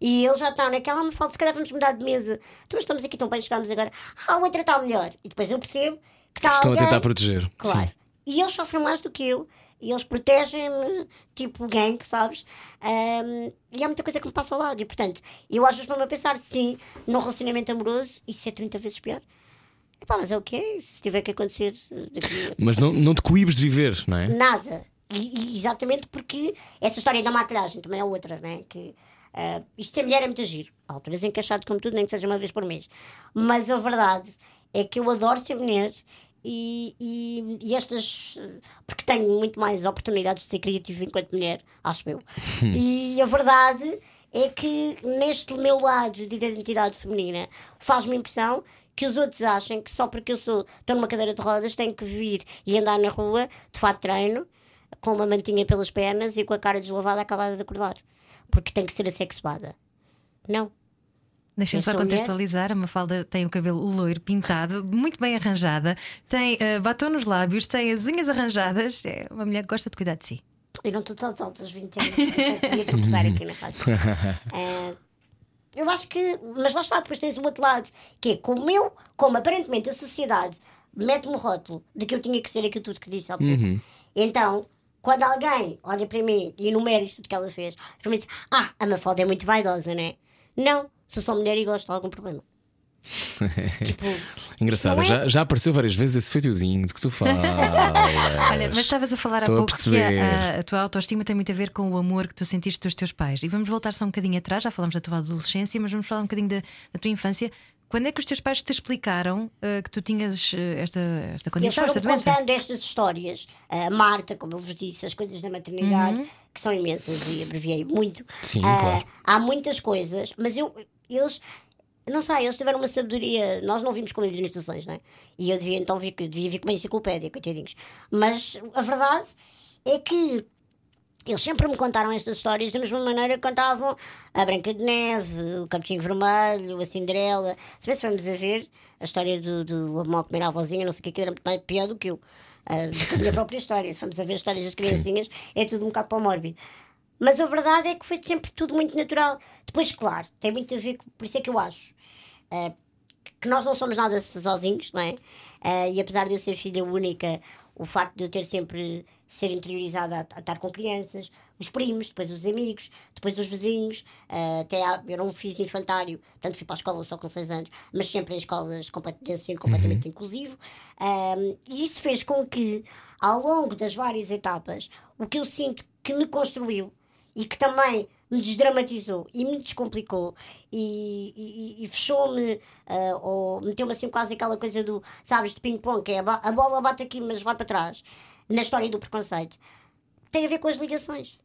E eles já estão naquela, me falta, se calhar vamos mudar de mesa. Então, estamos aqui tão bem, chegamos agora. Ah, a outra está melhor. E depois eu percebo que está Estão a alguém... tentar proteger. Claro. Sim. E eles sofrem mais do que eu. E eles protegem-me, tipo gang, sabes? Ahm, e há muita coisa que me passa ao lado. E portanto, eu às vezes, para me pensar, sim, num relacionamento amoroso, isso é 30 vezes pior. Epá, mas é o quê? Se tiver que acontecer eh, daqui Mas não, não te coíbes de viver, não é? Nada. E, e exatamente porque essa história da maquilhagem também é outra, né? Que ah, isto ser mulher é muito giro. Há alturas encaixado como tudo, nem que seja uma vez por mês. Mas a verdade é que eu adoro ser mulher e, e, e estas. Porque tenho muito mais oportunidades de ser criativa enquanto mulher, acho eu. e a verdade é que neste meu lado de identidade feminina faz-me impressão que os outros achem que só porque eu sou, estou numa cadeira de rodas tenho que vir e andar na rua de fato treino com uma mantinha pelas pernas e com a cara deslavada acabada de acordar porque tem que ser assexuada não Deixa-me só sou mulher. contextualizar. A Mafalda tem o cabelo loiro pintado, muito bem arranjada, tem eh, batom nos lábios, tem as unhas arranjadas. É uma mulher que gosta de cuidar de si. eu não estou tão alta aos 20 anos podia tropeçar aqui na Eh, eu acho que mas lá está, depois tens o outro lado que é como eu, como aparentemente a sociedade mete-me o rótulo de que eu tinha que ser aquilo tudo que disse ao pouco então quando alguém olha para mim e enumera isto tudo que ela fez, para mim diz: Ah, a Mafalda é muito vaidosa, não é? Não, se sou mulher e gosto, há algum problema. tipo, Engraçado, é? já, já apareceu várias vezes esse feitiozinho de que tu falas. Olha, mas estavas a falar há Estou a pouco que perceber. a, a tua autoestima tem muito a ver com o amor que tu sentiste dos teus pais. E vamos voltar só um bocadinho atrás, já falamos da tua adolescência, mas vamos falar um bocadinho da, da tua infância. Quando é que os teus pais te explicaram eh, que tu tinhas eh, esta, esta Eles condição, esta foram doença? contando estas histórias. A Marta, como eu vos disse, as coisas da maternidade, que são imensas e abreviei muito. Sim, Ah, claro. Há muitas coisas, mas eu, eles, não sei, eles tiveram uma sabedoria. Nós não vimos com instruções, não é? E eu devia então vir, devia vir com uma enciclopédia, coitadinhos. Mas a verdade é que eles sempre me contaram estas histórias da mesma maneira que contavam a Branca de Neve, o Capuchinho Vermelho, a Cinderela. Se bem se vamos a ver a história do, do Lobão a comer a avózinha, não sei o que, que era muito mais pior do que eu. ah, a minha própria história. Se vamos a ver as histórias das criancinhas, é tudo um bocado para o mórbido. Mas a verdade é que foi sempre tudo muito natural. Depois, claro, tem muito a ver com. Por isso é que eu acho ah, que nós não somos nada sozinhos, não é? Ah, e apesar de eu ser filha única, o facto de eu ter sempre ser interiorizada a, a estar com crianças, os primos, depois os amigos, depois os vizinhos, uh, até há, eu não fiz infantário, portanto fui para a escola só com 6 anos, mas sempre em escolas de ensino completamente inclusivo. Um, e isso fez com que, ao longo das várias etapas, o que eu sinto que me construiu e que também me desdramatizou e me descomplicou e, e, e fechou-me uh, ou meteu-me assim quase aquela coisa do, sabes, de ping-pong, que é a, a bola bate aqui mas vai para trás, na história do preconceito, tem a ver com as ligações.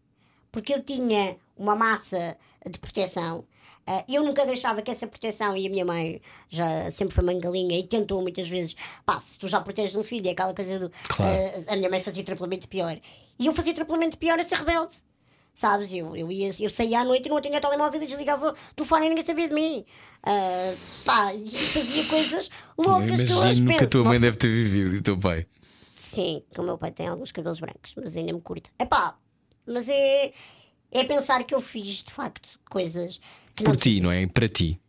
Porque eu tinha uma massa de proteção Uh, eu nunca deixava que essa proteção, e a minha mãe já sempre foi mãe galinha e tentou muitas vezes, pá, se tu já proteges um filho, é aquela coisa do. Claro. Uh, a minha mãe fazia triplamente pior. E eu fazia triplamente pior a ser rebelde. Sabes? Eu, eu, ia, eu saía à noite e não tinha telemóvel e desligava o telefone e ninguém sabia de mim. Uh, pá, e fazia coisas loucas eu que eu hoje penso. que a tua mãe deve ter vivido e o teu pai. Sim, que o meu pai tem alguns cabelos brancos, mas ainda me curta. É pá, mas é, é pensar que eu fiz de facto coisas que Por não ti, não é? Para ti.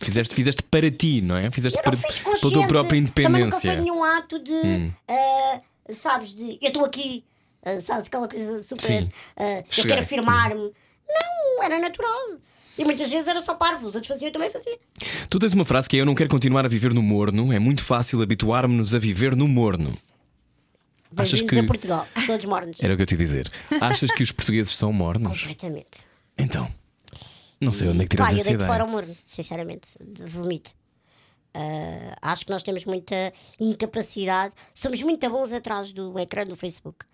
Fizeste, fizeste para ti, não é? Fizeste para, não pela tua própria Também nunca independência. foi nenhum ato de, Hum. ah, sabes, de eu estou aqui, ah, sabes, aquela coisa super. Ah, eu quero afirmar-me. Não, era natural. E muitas vezes era só parvo, os outros faziam, eu também fazia. Tu tens uma frase que é: Eu não quero continuar a viver no morno, é muito fácil habituar-nos a viver no morno. Achas que- a Portugal, todos mornos. Era o que eu te ia dizer. Achas que os portugueses são mornos? Completamente. Então. Não sei onde é que tiras Pá, eu essa deito ideia. fora o morno, sinceramente, de vomito. Ah, acho que nós temos muita incapacidade, somos muito bons atrás do ecrã do Facebook.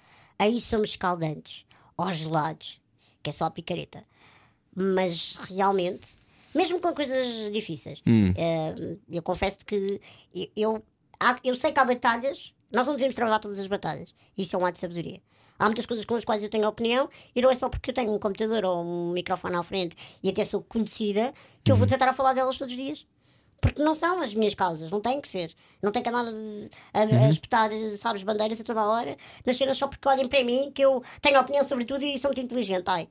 Aí somos escaldantes, ou gelados, que é só a picareta. Mas realmente, mesmo com coisas difíceis, Hum. ah, eu confesso que eu, eu, há- eu sei que há batalhas, nós não devemos travar todas as batalhas. Isso é um ato de sabedoria. Há muitas coisas com as quais eu tenho opinião e não é só porque eu tenho um computador ou um microfone à frente e até sou conhecida que eu vou tentar a falar delas todos os dias. Porque não são as minhas causas, não tem que ser. Não tem que andar a, a, a espetar, sabes, bandeiras a toda a hora nas cenas só porque olhem para mim que eu tenho opinião sobre tudo e sou muito inteligente. Ai,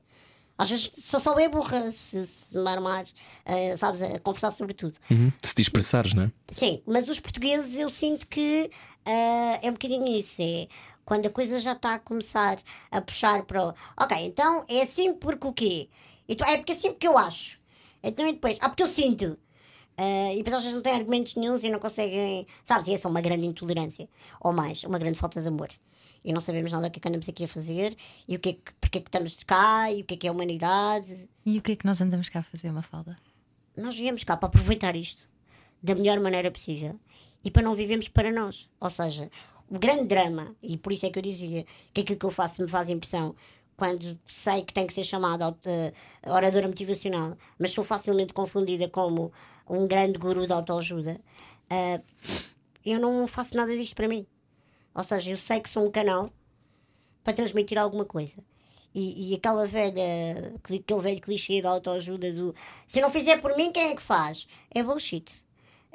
às vezes só sou bem burra se, se me armar, eh, sabes, a conversar sobre tudo. Uhum. Se te expressares, não é? Sim, mas os portugueses eu sinto que ah, é um bocadinho isso. É quando a coisa já está a começar a puxar para o. Ok, então é assim porque o quê? Então, é porque é assim porque eu acho. Então e depois, ah, porque eu sinto. Ah, e depois vezes não têm argumentos nenhums e não conseguem. Sabes? E essa é uma grande intolerância. Ou mais, uma grande falta de amor. E não sabemos nada o que é que andamos aqui a fazer e o que é que, porque é que estamos cá e o que é que é a humanidade. E o que é que nós andamos cá a fazer, uma falda? nós viemos cá para aproveitar isto da melhor maneira possível e para não vivermos para nós. Ou seja, o grande drama, e por isso é que eu dizia que aquilo que eu faço me faz impressão quando sei que tenho que ser chamada eh, oradora motivacional, mas sou facilmente confundida como um grande guru de autoajuda, eh, eu não faço nada disto para mim. Ou seja, eu sei que sou um canal para transmitir alguma coisa. E, e aquela velha, aquele velho clichê da autoajuda do se eu não fizer por mim, quem é que faz? É bullshit.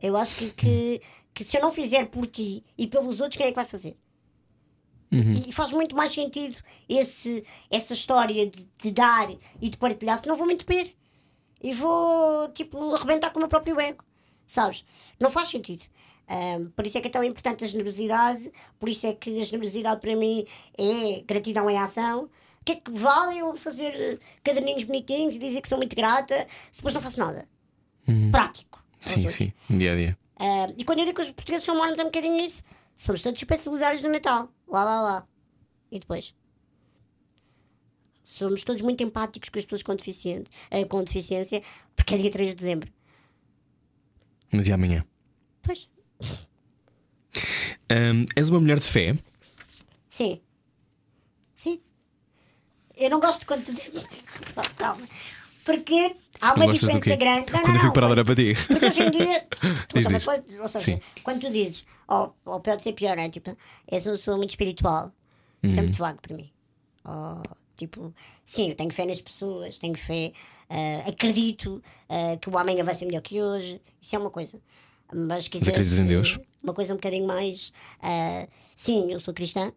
Eu acho que, que, que se eu não fizer por ti e pelos outros, quem é que vai fazer? E, e faz muito mais sentido esse, essa história de, de dar e de partilhar, senão vou me entupir. E vou, tipo, arrebentar com o meu próprio ego. Sabes? Não faz sentido. Ahm, por isso é que é tão importante a generosidade, por isso é que a generosidade para mim é gratidão em ação. O que é que vale eu fazer eh, caderninhos bonitinhos e dizer que sou muito grata se depois não faço nada? Prático. aos Sim, sim. Dia a dia. Ah, e quando eu digo que os portugueses são mornos é um bocadinho isso. Somos todos super solidários no Natal. Lá, lá, lá. E depois? Somos todos muito empáticos com as pessoas com, deficiente, eh, com deficiência, porque é dia 3 de dezembro. Mas e amanhã? Pois, Hum, és uma mulher de fé? sim. Sim. Eu não gosto quando tu dizes. Calma. Porque há uma diferença grande. Não, Quando não, eu parar era para ti. Porque hoje em dia, tu Diz, podes- ou seja, Sim. quando tu dizes, ou, ou pode ser pior, é? tipo, és uma pessoa muito espiritual, isso Uhum. é muito vago para mim. Ou, tipo, sim, eu tenho fé nas pessoas, tenho fé, ah, acredito ah, que o amanhã vai ser melhor que hoje, isso é uma coisa. Mas, acreditas em Deus? Uma coisa um bocadinho mais. ah, sim, eu sou cristã.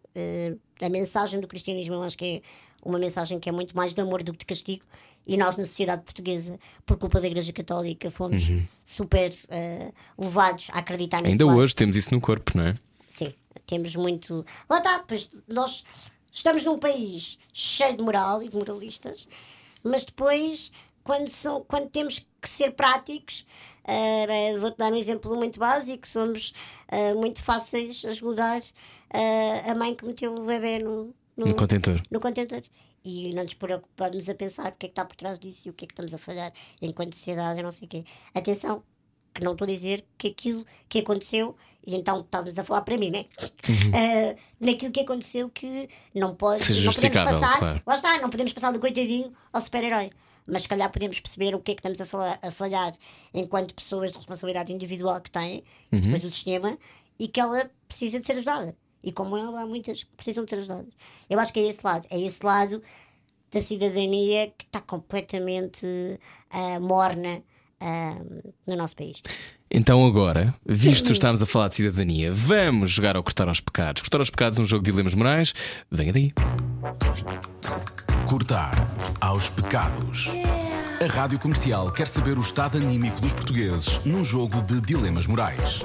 a mensagem do cristianismo eu acho que é uma mensagem que é muito mais de amor do que de castigo. E nós, na sociedade portuguesa, por culpa da Igreja Católica, fomos super ah, levados a acreditar nesse Ainda lado. hoje temos isso no corpo, não é? Sim. Temos muito. Lá está, pois nós estamos num país cheio de moral e de moralistas, mas depois, quando, são, quando temos que ser práticos, uh, vou-te dar um exemplo muito básico: somos uh, muito fáceis a julgar uh, a mãe que meteu o bebê no, no, No contentor. no contentor. E não nos preocupamos a pensar o que é que está por trás disso e o que é que estamos a falhar enquanto sociedade não sei o quê. Atenção, que não estou a dizer que aquilo que aconteceu, e então estás-nos a falar para mim, né? Ah, naquilo que aconteceu que não pode, não podemos passar, claro. lá está, não podemos passar do coitadinho ao super-herói. Mas se calhar podemos perceber o que é que estamos a, falar, a falhar enquanto pessoas de responsabilidade individual que têm, Uhum. depois o sistema, e que ela precisa de ser ajudada. E como ela, há muitas que precisam de ser ajudadas. Eu acho que é esse lado. É esse lado da cidadania que está completamente ah, morna no nosso país. Então agora, visto que estamos a falar de cidadania, vamos jogar ao Cortar aos Pecados. Cortar aos Pecados é um jogo de dilemas morais. Venha daí. Cortar aos pecados. A Rádio Comercial quer saber o estado anímico dos portugueses num jogo de dilemas morais.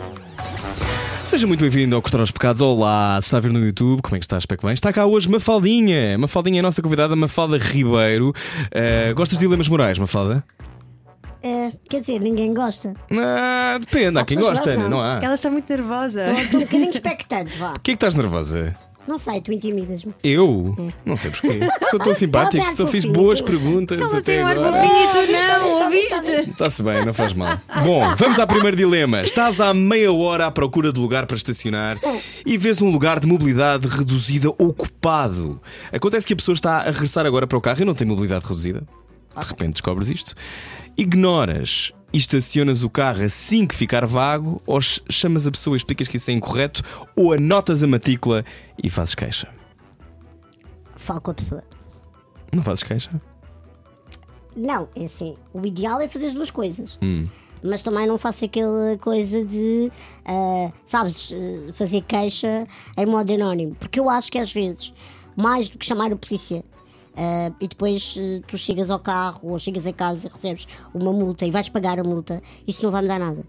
Seja muito bem-vindo ao Cortar aos Pecados. Olá, se está a ver no YouTube, como é que está? Espero que bem. Está cá hoje Mafaldinha. Mafaldinha é a nossa convidada, Mafalda Ribeiro. Eh, gostas de dilemas morais, Mafalda? Ah, quer dizer, ninguém gosta. Ah, depende, há Há quem gosta, gostam. não há? Ela está muito nervosa. Estou um bocadinho expectante, vá. O que é que estás nervosa? Não sei, tu intimidas-me. Eu? Não sei porquê. Sou tão simpático, só fiz boas tu- perguntas Ela até tem um ar agora. fofinho e tu não, ouviste? Está-se bem, não faz mal. Bom, vamos ao primeiro dilema. Estás há meia hora à procura de lugar para estacionar e vês um lugar de mobilidade reduzida ocupado. Acontece que a pessoa está a regressar agora para o carro e não tem mobilidade reduzida. De repente descobres isto. Ignoras e estacionas o carro assim que ficar vago, ou ch- chamas a pessoa e explicas que isso é incorreto, ou anotas a matrícula e fazes queixa. Falo com a pessoa. Não fazes queixa? Não, é assim, o ideal é fazer as duas coisas. Hum. Mas também não faço aquela coisa de, ah, sabes, eh, fazer queixa em modo anónimo. Porque eu acho que às vezes, mais do que chamar a polícia, ah, e depois eh, tu chegas ao carro ou chegas a casa e recebes uma multa e vais pagar a multa, isso não vai mudar nada.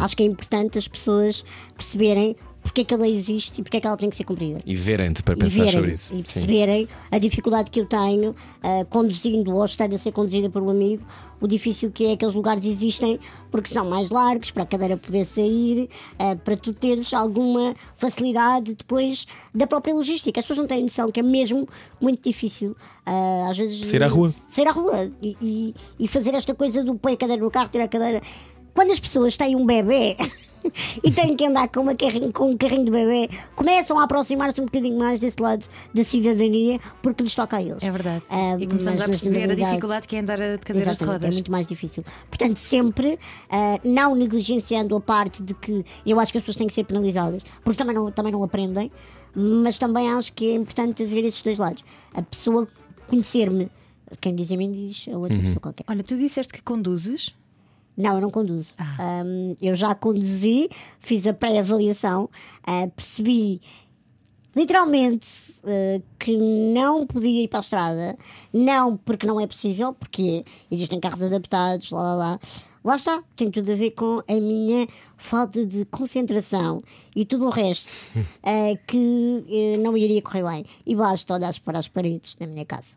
Acho que é importante as pessoas perceberem porque é que ela existe e porque é que ela tem que ser cumprida E verem-te para pensar verem sobre isso. e Sim. perceberem a dificuldade que eu tenho ah, conduzindo ou estando a ser conduzida por um amigo, o difícil que é aqueles lugares existem porque são mais largos para a cadeira poder sair, ah, para tu teres alguma facilidade depois da própria logística. As pessoas não têm noção que é mesmo muito difícil. ah, às vezes Sair à rua. sair à rua e, e- e fazer esta coisa do põe a cadeira no carro, tirar a cadeira. Quando as pessoas têm um bebê e têm que andar com, uma carrinho, com um carrinho de bebê, começam a aproximar-se um bocadinho mais desse lado da cidadania porque lhes toca a eles. É verdade. Ah, e começamos a perceber a dificuldade que é andar de cadeiras de Exatamente, rodas. É muito mais difícil. Portanto, sempre ah, não negligenciando a parte de que eu acho que as pessoas têm que ser penalizadas, porque também não, também não aprendem, mas também acho que é importante ver esses dois lados. A pessoa conhecer-me, quem diz a mim diz a outra pessoa qualquer. Olha, tu disseste que conduzes. Não, eu não conduzo. Ah. Um, eu já conduzi, fiz a pré-avaliação, ah, percebi literalmente ah, que não podia ir para a estrada, não porque não é possível, porque existem carros adaptados, lá lá lá. Lá está, tem tudo a ver com a minha falta de concentração e tudo o resto ah, que eh, não iria correr bem. E basta olhar para as paredes da minha casa.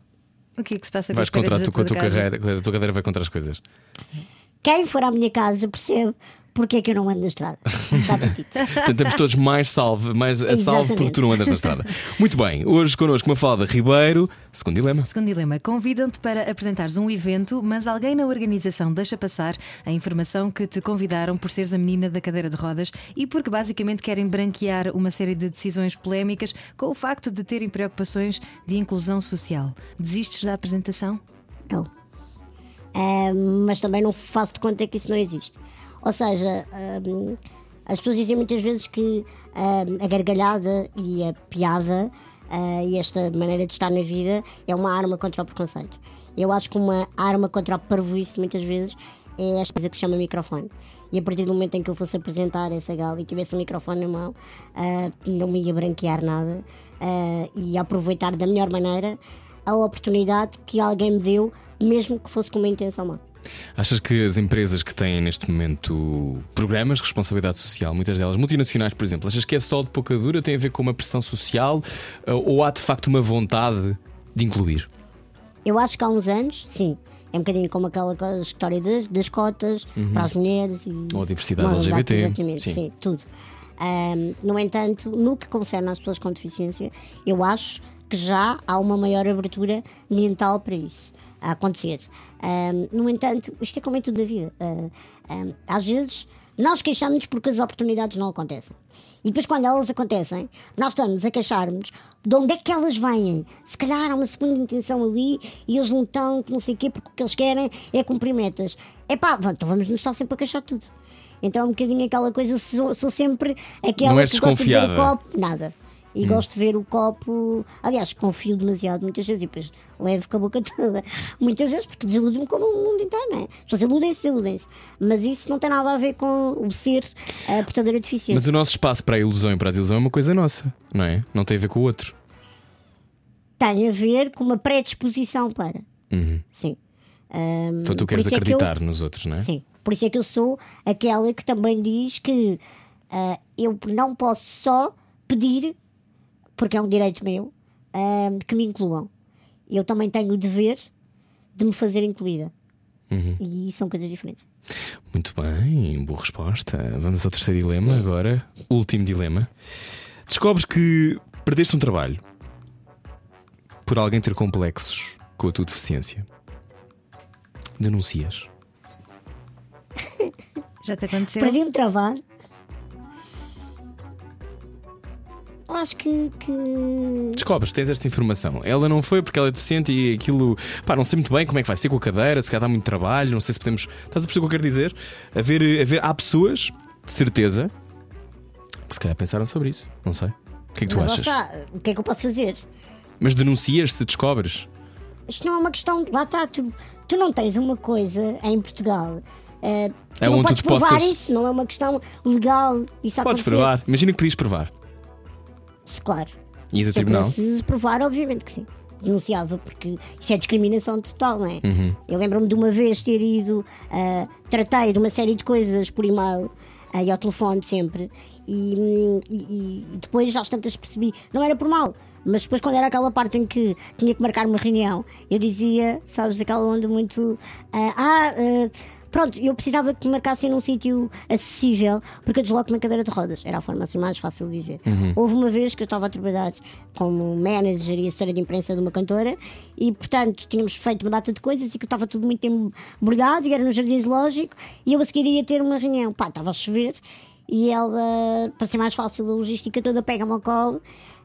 O que é que se passa com Vais as contra a com a tua carreira, a tua cadeira vai contra as coisas. Quem for à minha casa percebe porque é que eu não ando na estrada. Está tudo dito. Estamos todos mais salve, mais a salvo porque tu não andas na estrada. Muito bem, hoje connosco uma fala Ribeiro, segundo dilema. Segundo dilema, convidam-te para apresentares um evento, mas alguém na organização deixa passar a informação que te convidaram por seres a menina da cadeira de rodas e porque basicamente querem branquear uma série de decisões polémicas com o facto de terem preocupações de inclusão social. Desistes da apresentação? Não. Mas também não faço de conta que isso não existe. Ou seja, ah, as pessoas dizem muitas vezes que ah, a gargalhada e a piada ah, e esta maneira de estar na vida é uma arma contra o preconceito. Eu acho que uma arma contra o parvoíce muitas vezes é esta coisa que se chama microfone. E a partir do momento em que eu fosse apresentar essa gala e tivesse o microfone na mão, ah, não me ia branquear nada ah, e aproveitar da melhor maneira a oportunidade que alguém me deu mesmo que fosse com uma intenção má. Achas que as empresas que têm neste momento programas de responsabilidade social, muitas delas multinacionais, por exemplo, achas que é só de pouca dura, tem a ver com uma pressão social eh, ou há de facto uma vontade de incluir? Eu acho que há uns anos, sim. É um bocadinho como aquela história das, das cotas para as mulheres e. Uhum. Ou a diversidade LGBT, Exatamente, sim. sim, tudo. Ahm, no entanto, no que concerne às pessoas com deficiência, eu acho que já há uma maior abertura mental para isso a acontecer. Ahm, no entanto, isto é como em tudo da vida. Ah, ahm, às vezes nós queixamos-nos porque as oportunidades não acontecem. E depois, quando elas acontecem, nós estamos a queixar-nos de onde é que elas vêm. Se calhar há uma segunda intenção ali e eles não estão, não sei o quê, porque o que eles querem é cumprir metas. É pá, então vamos nos estar sempre a queixar tudo. Então é um bocadinho aquela coisa, sou, sou sempre aquela Não és que gosta de copo, nada. E gosto de ver o copo. Aliás, confio demasiado muitas vezes e depois levo com a boca toda. Muitas vezes, porque desiludo-me como o mundo inteiro, não é? As pessoas iludem-se, desiludem-se. Mas isso não tem nada a ver com o ser a portadora deficiência. Mas o nosso espaço para a ilusão e para a desilusão é uma coisa nossa, não é? Não tem a ver com o outro. Tem a ver com uma predisposição para. Sim. Ahm, Então tu queres isso é que eu- acreditar nos outros, não é? Sim, por isso é que eu sou aquela que também diz que ah, eu não posso só pedir, porque é um direito meu, que me incluam. Eu também tenho o dever de me fazer incluída. Uhum. E são coisas diferentes. Muito bem, boa resposta. Vamos ao terceiro dilema agora. Último dilema. Descobres que perdeste um trabalho por alguém ter complexos com a tua deficiência. Denuncias. Já te aconteceu? Perdi um trabalho. Acho que, que Descobres, tens esta informação. Ela não foi porque ela é deficiente e aquilo. Pá, não sei muito bem como é que vai ser com a cadeira, se calhar dá muito trabalho, não sei se podemos. Estás a perceber o que eu quero dizer? Haver, haver, há pessoas, de certeza, que se calhar pensaram sobre isso. Não sei. O que é que tu Mas lá achas? está, o que é que eu posso fazer? Mas denuncias se descobres. Isto não é uma questão. Lá está, tu, tu não tens uma coisa em Portugal. tu É não onde tu podes te provar possas- isso, não é uma questão legal. Isso Podes acontecer. provar. Imagina que podias provar. Se, Claro. Ias a Se tribunal. pudesse provar, obviamente que sim. Denunciava, porque isso é discriminação total, não é? Uhum. Eu lembro-me de uma vez ter ido, ah, tratei de uma série de coisas por e-mail ah, e ao telefone sempre, e, hum, e- e depois às tantas percebi, não era por mal, mas depois quando era aquela parte em que tinha que marcar uma reunião, eu dizia, sabes, aquela onda muito. ah, ah, ah, Pronto, eu precisava que me marcassem num sítio acessível, porque eu desloco na cadeira de rodas. Era a forma assim mais fácil de dizer. Houve uma vez que eu estava a trabalhar como manager e assessora de imprensa de uma cantora, e portanto tínhamos feito uma data de coisas e que estava tudo muito embrulhado, e era no Jardim Zoológico, e eu a seguir ia ter uma reunião. Pá, estava a chover, e ela, para ser mais fácil a logística toda, pega-me ao colo.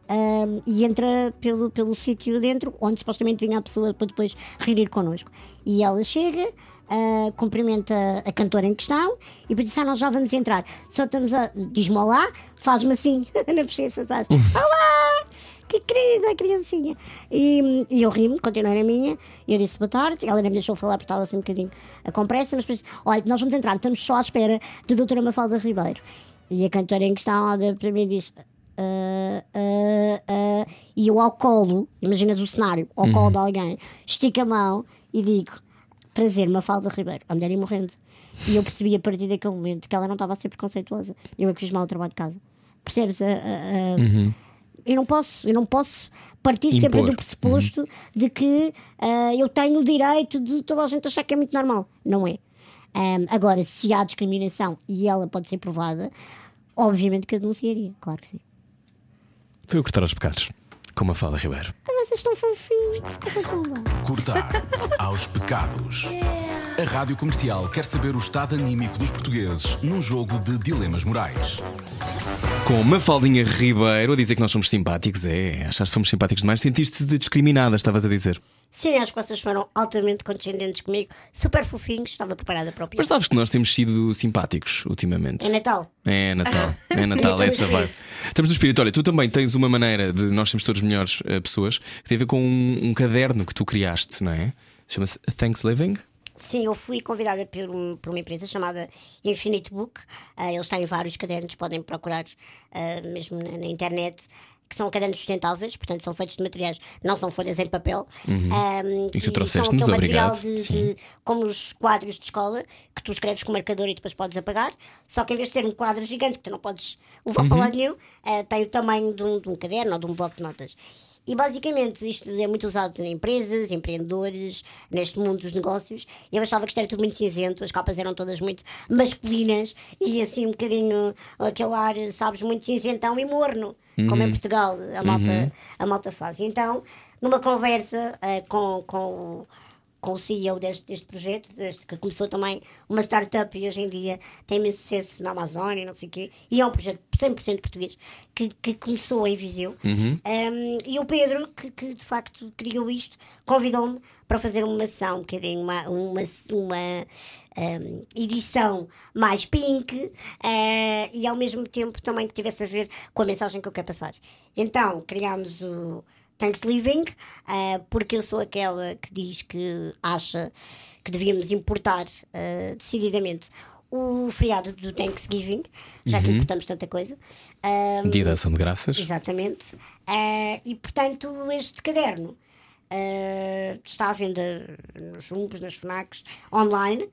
ahm, e entra pelo, pelo sítio dentro, onde supostamente vinha a pessoa para depois reunir connosco. E ela chega, ah, cumprimenta a cantora em questão e depois diz: ah, nós já vamos entrar. Só estamos a. Diz-me olá, faz-me assim, na bochecha, sabes? Olá! Que querida criancinha! E, e eu ri-me, continuei na minha, e eu disse boa tarde. Ela ainda me deixou falar porque estava assim um bocadinho a com pressa, mas depois, olha, nós vamos entrar, estamos só à espera da doutora Mafalda Ribeiro. E a cantora em questão olha para mim e diz. "Ah, ah, ah", e eu ao colo, imaginas o cenário, ao colo de alguém, estico a mão e digo: Prazer, Mafalda Ribeiro. A mulher ia morrendo. E eu percebi a partir daquele momento que ela não estava a ser preconceituosa. Eu é que fiz mal o trabalho de casa. Percebes? A- a- a- Eu não posso, eu não posso partir sempre Impor. do pressuposto de que ah, eu tenho o direito de toda a gente achar que é muito normal. Não é. Ahm, agora, se há discriminação e ela pode ser provada, obviamente que eu denunciaria. Claro que sim. Foi o cortar aos pecados. Com a fala Ribeiro. Ah, vocês estão fofinhos. que coisa boa. Cortar aos pecados. A Rádio Comercial quer saber o estado anímico dos portugueses num jogo de dilemas morais. Com Mafaldinha Ribeiro a dizer que nós somos simpáticos. É, achaste que fomos simpáticos demais? Sentiste-te discriminada, estavas a dizer. Sim, acho que vocês foram altamente condescendentes comigo, super fofinhos, estava preparada para o pior. Mas sabes que nós temos sido simpáticos ultimamente. É Natal. É Natal, é Natal, é essa vibe. Estamos no espírito. Olha, tu também tens uma maneira de nós sermos todos melhores eh, pessoas que tem a ver com um, um caderno que tu criaste, não é? Chama-se Thanks Living. Sim, eu fui convidada por, um- por uma empresa chamada Infinite Book. Ah, eles têm vários cadernos, podem procurar ah, mesmo na, na internet. Que são cadernos sustentáveis, portanto são feitos de materiais, não são folhas em papel. Um, E que tu são trouxeste-nos, obrigado. de, de- como os quadros de escola, que tu escreves com marcador e depois podes apagar. Só que em vez de ter um quadro gigante que tu não podes levar Uhum. para lado nenhum, eh, tem o tamanho de um, de um caderno ou de um bloco de notas. E basicamente isto é muito usado em empresas, empreendedores, neste mundo dos negócios. E eu achava que isto era tudo muito cinzento, as capas eram todas muito masculinas e assim um bocadinho aquele ar, sabes, muito cinzentão e morno, como em Portugal a malta, a malta faz. E então, numa conversa eh, com, com o com o CEO deste, deste projeto, deste, que começou também uma startup e hoje em dia tem imenso sucesso na Amazónia, não sei o quê, e é um projeto 100% português que, que começou em Viseu. Um, e o Pedro, que, que de facto criou isto, convidou-me para fazer uma ação, um bocadinho, uma, uma, uma um, edição mais pink eh, e ao mesmo tempo também que tivesse a ver com a mensagem que eu quero passar. Então criámos o. Thanksgiving, eh, porque eu sou aquela que diz que acha que devíamos importar eh, decididamente o feriado do Thanksgiving, já que importamos tanta coisa. Ah, Dia da Ação de Graças. Exatamente. Ah, e portanto, este caderno está à venda nos Jumbos, nas FNACs, online.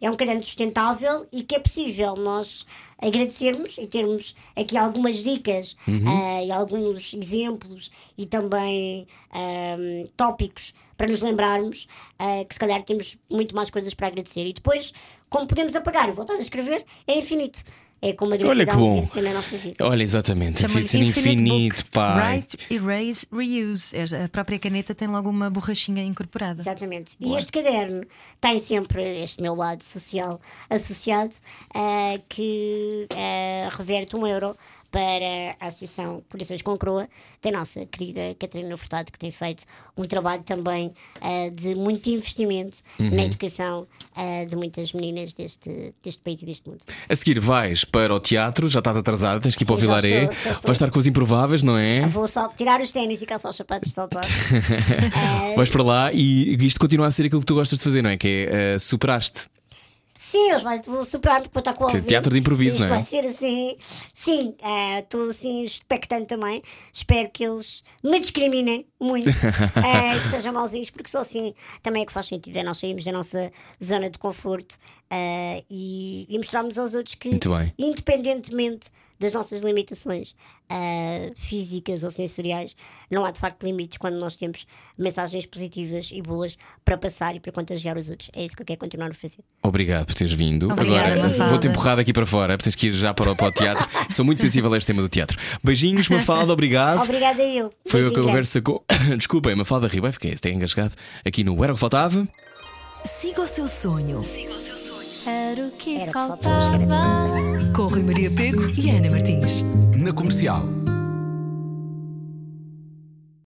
É um caderno sustentável e que é possível nós agradecermos e termos aqui algumas dicas ah, e alguns exemplos e também ah, tópicos para nos lembrarmos ah, que se calhar temos muito mais coisas para agradecer. E depois, como podemos apagar e voltar a escrever, é infinito. É como a Olha que bom. devia ser na nossa vida. Olha, exatamente. Ser infinito, Book. pai. Write, erase, reuse. É, A própria caneta tem logo uma borrachinha incorporada. Exatamente. E este caderno tem sempre este meu lado social associado, ah, que ah, reverte um euro para a Associação Corações com Croa, da nossa querida Catarina Furtado, que tem feito um trabalho também ah, de muito investimento Uhum. na educação ah, de muitas meninas deste, deste país e deste mundo. A seguir vais para o teatro, já estás atrasado, tens que ir para o Sim, Vilaré. Vais estar com os improváveis, não é? Vou só tirar os ténis e calçar os sapatos de saltar. Ah, Vais para lá e isto continua a ser aquilo que tu gostas de fazer, não é? Que é eh, superaste. Sim, eu vai- vou superar porque vou estar com o teatro de improviso, Isto não é? vai ser assim. Sim, ah, estou assim expectante também. Espero que eles me discriminem muito e que sejam mauzinhos, porque só assim também é que faz sentido. É nós sairmos da nossa zona de conforto ah, e, e mostrarmos aos outros que, independentemente das nossas limitações ah, físicas ou sensoriais, não há de facto limites quando nós temos mensagens positivas e boas para passar e para contagiar os outros. É isso que eu quero continuar a fazer. Obrigado por teres vindo. Obrigada, Agora vou-te empurrar daqui para fora, tens que ir já para o, para o teatro. Sou muito sensível a este tema do teatro. Beijinhos, Mafalda, obrigado. Obrigada a eu. Foi a Beijinho grande. conversa com. Desculpem, Mafalda Ribeiro, fiquei até engasgado aqui no Era o que Faltava. Siga o seu sonho. Era o que Era o que faltava. Com Rui Maria Pego e Ana Martins. Na comercial.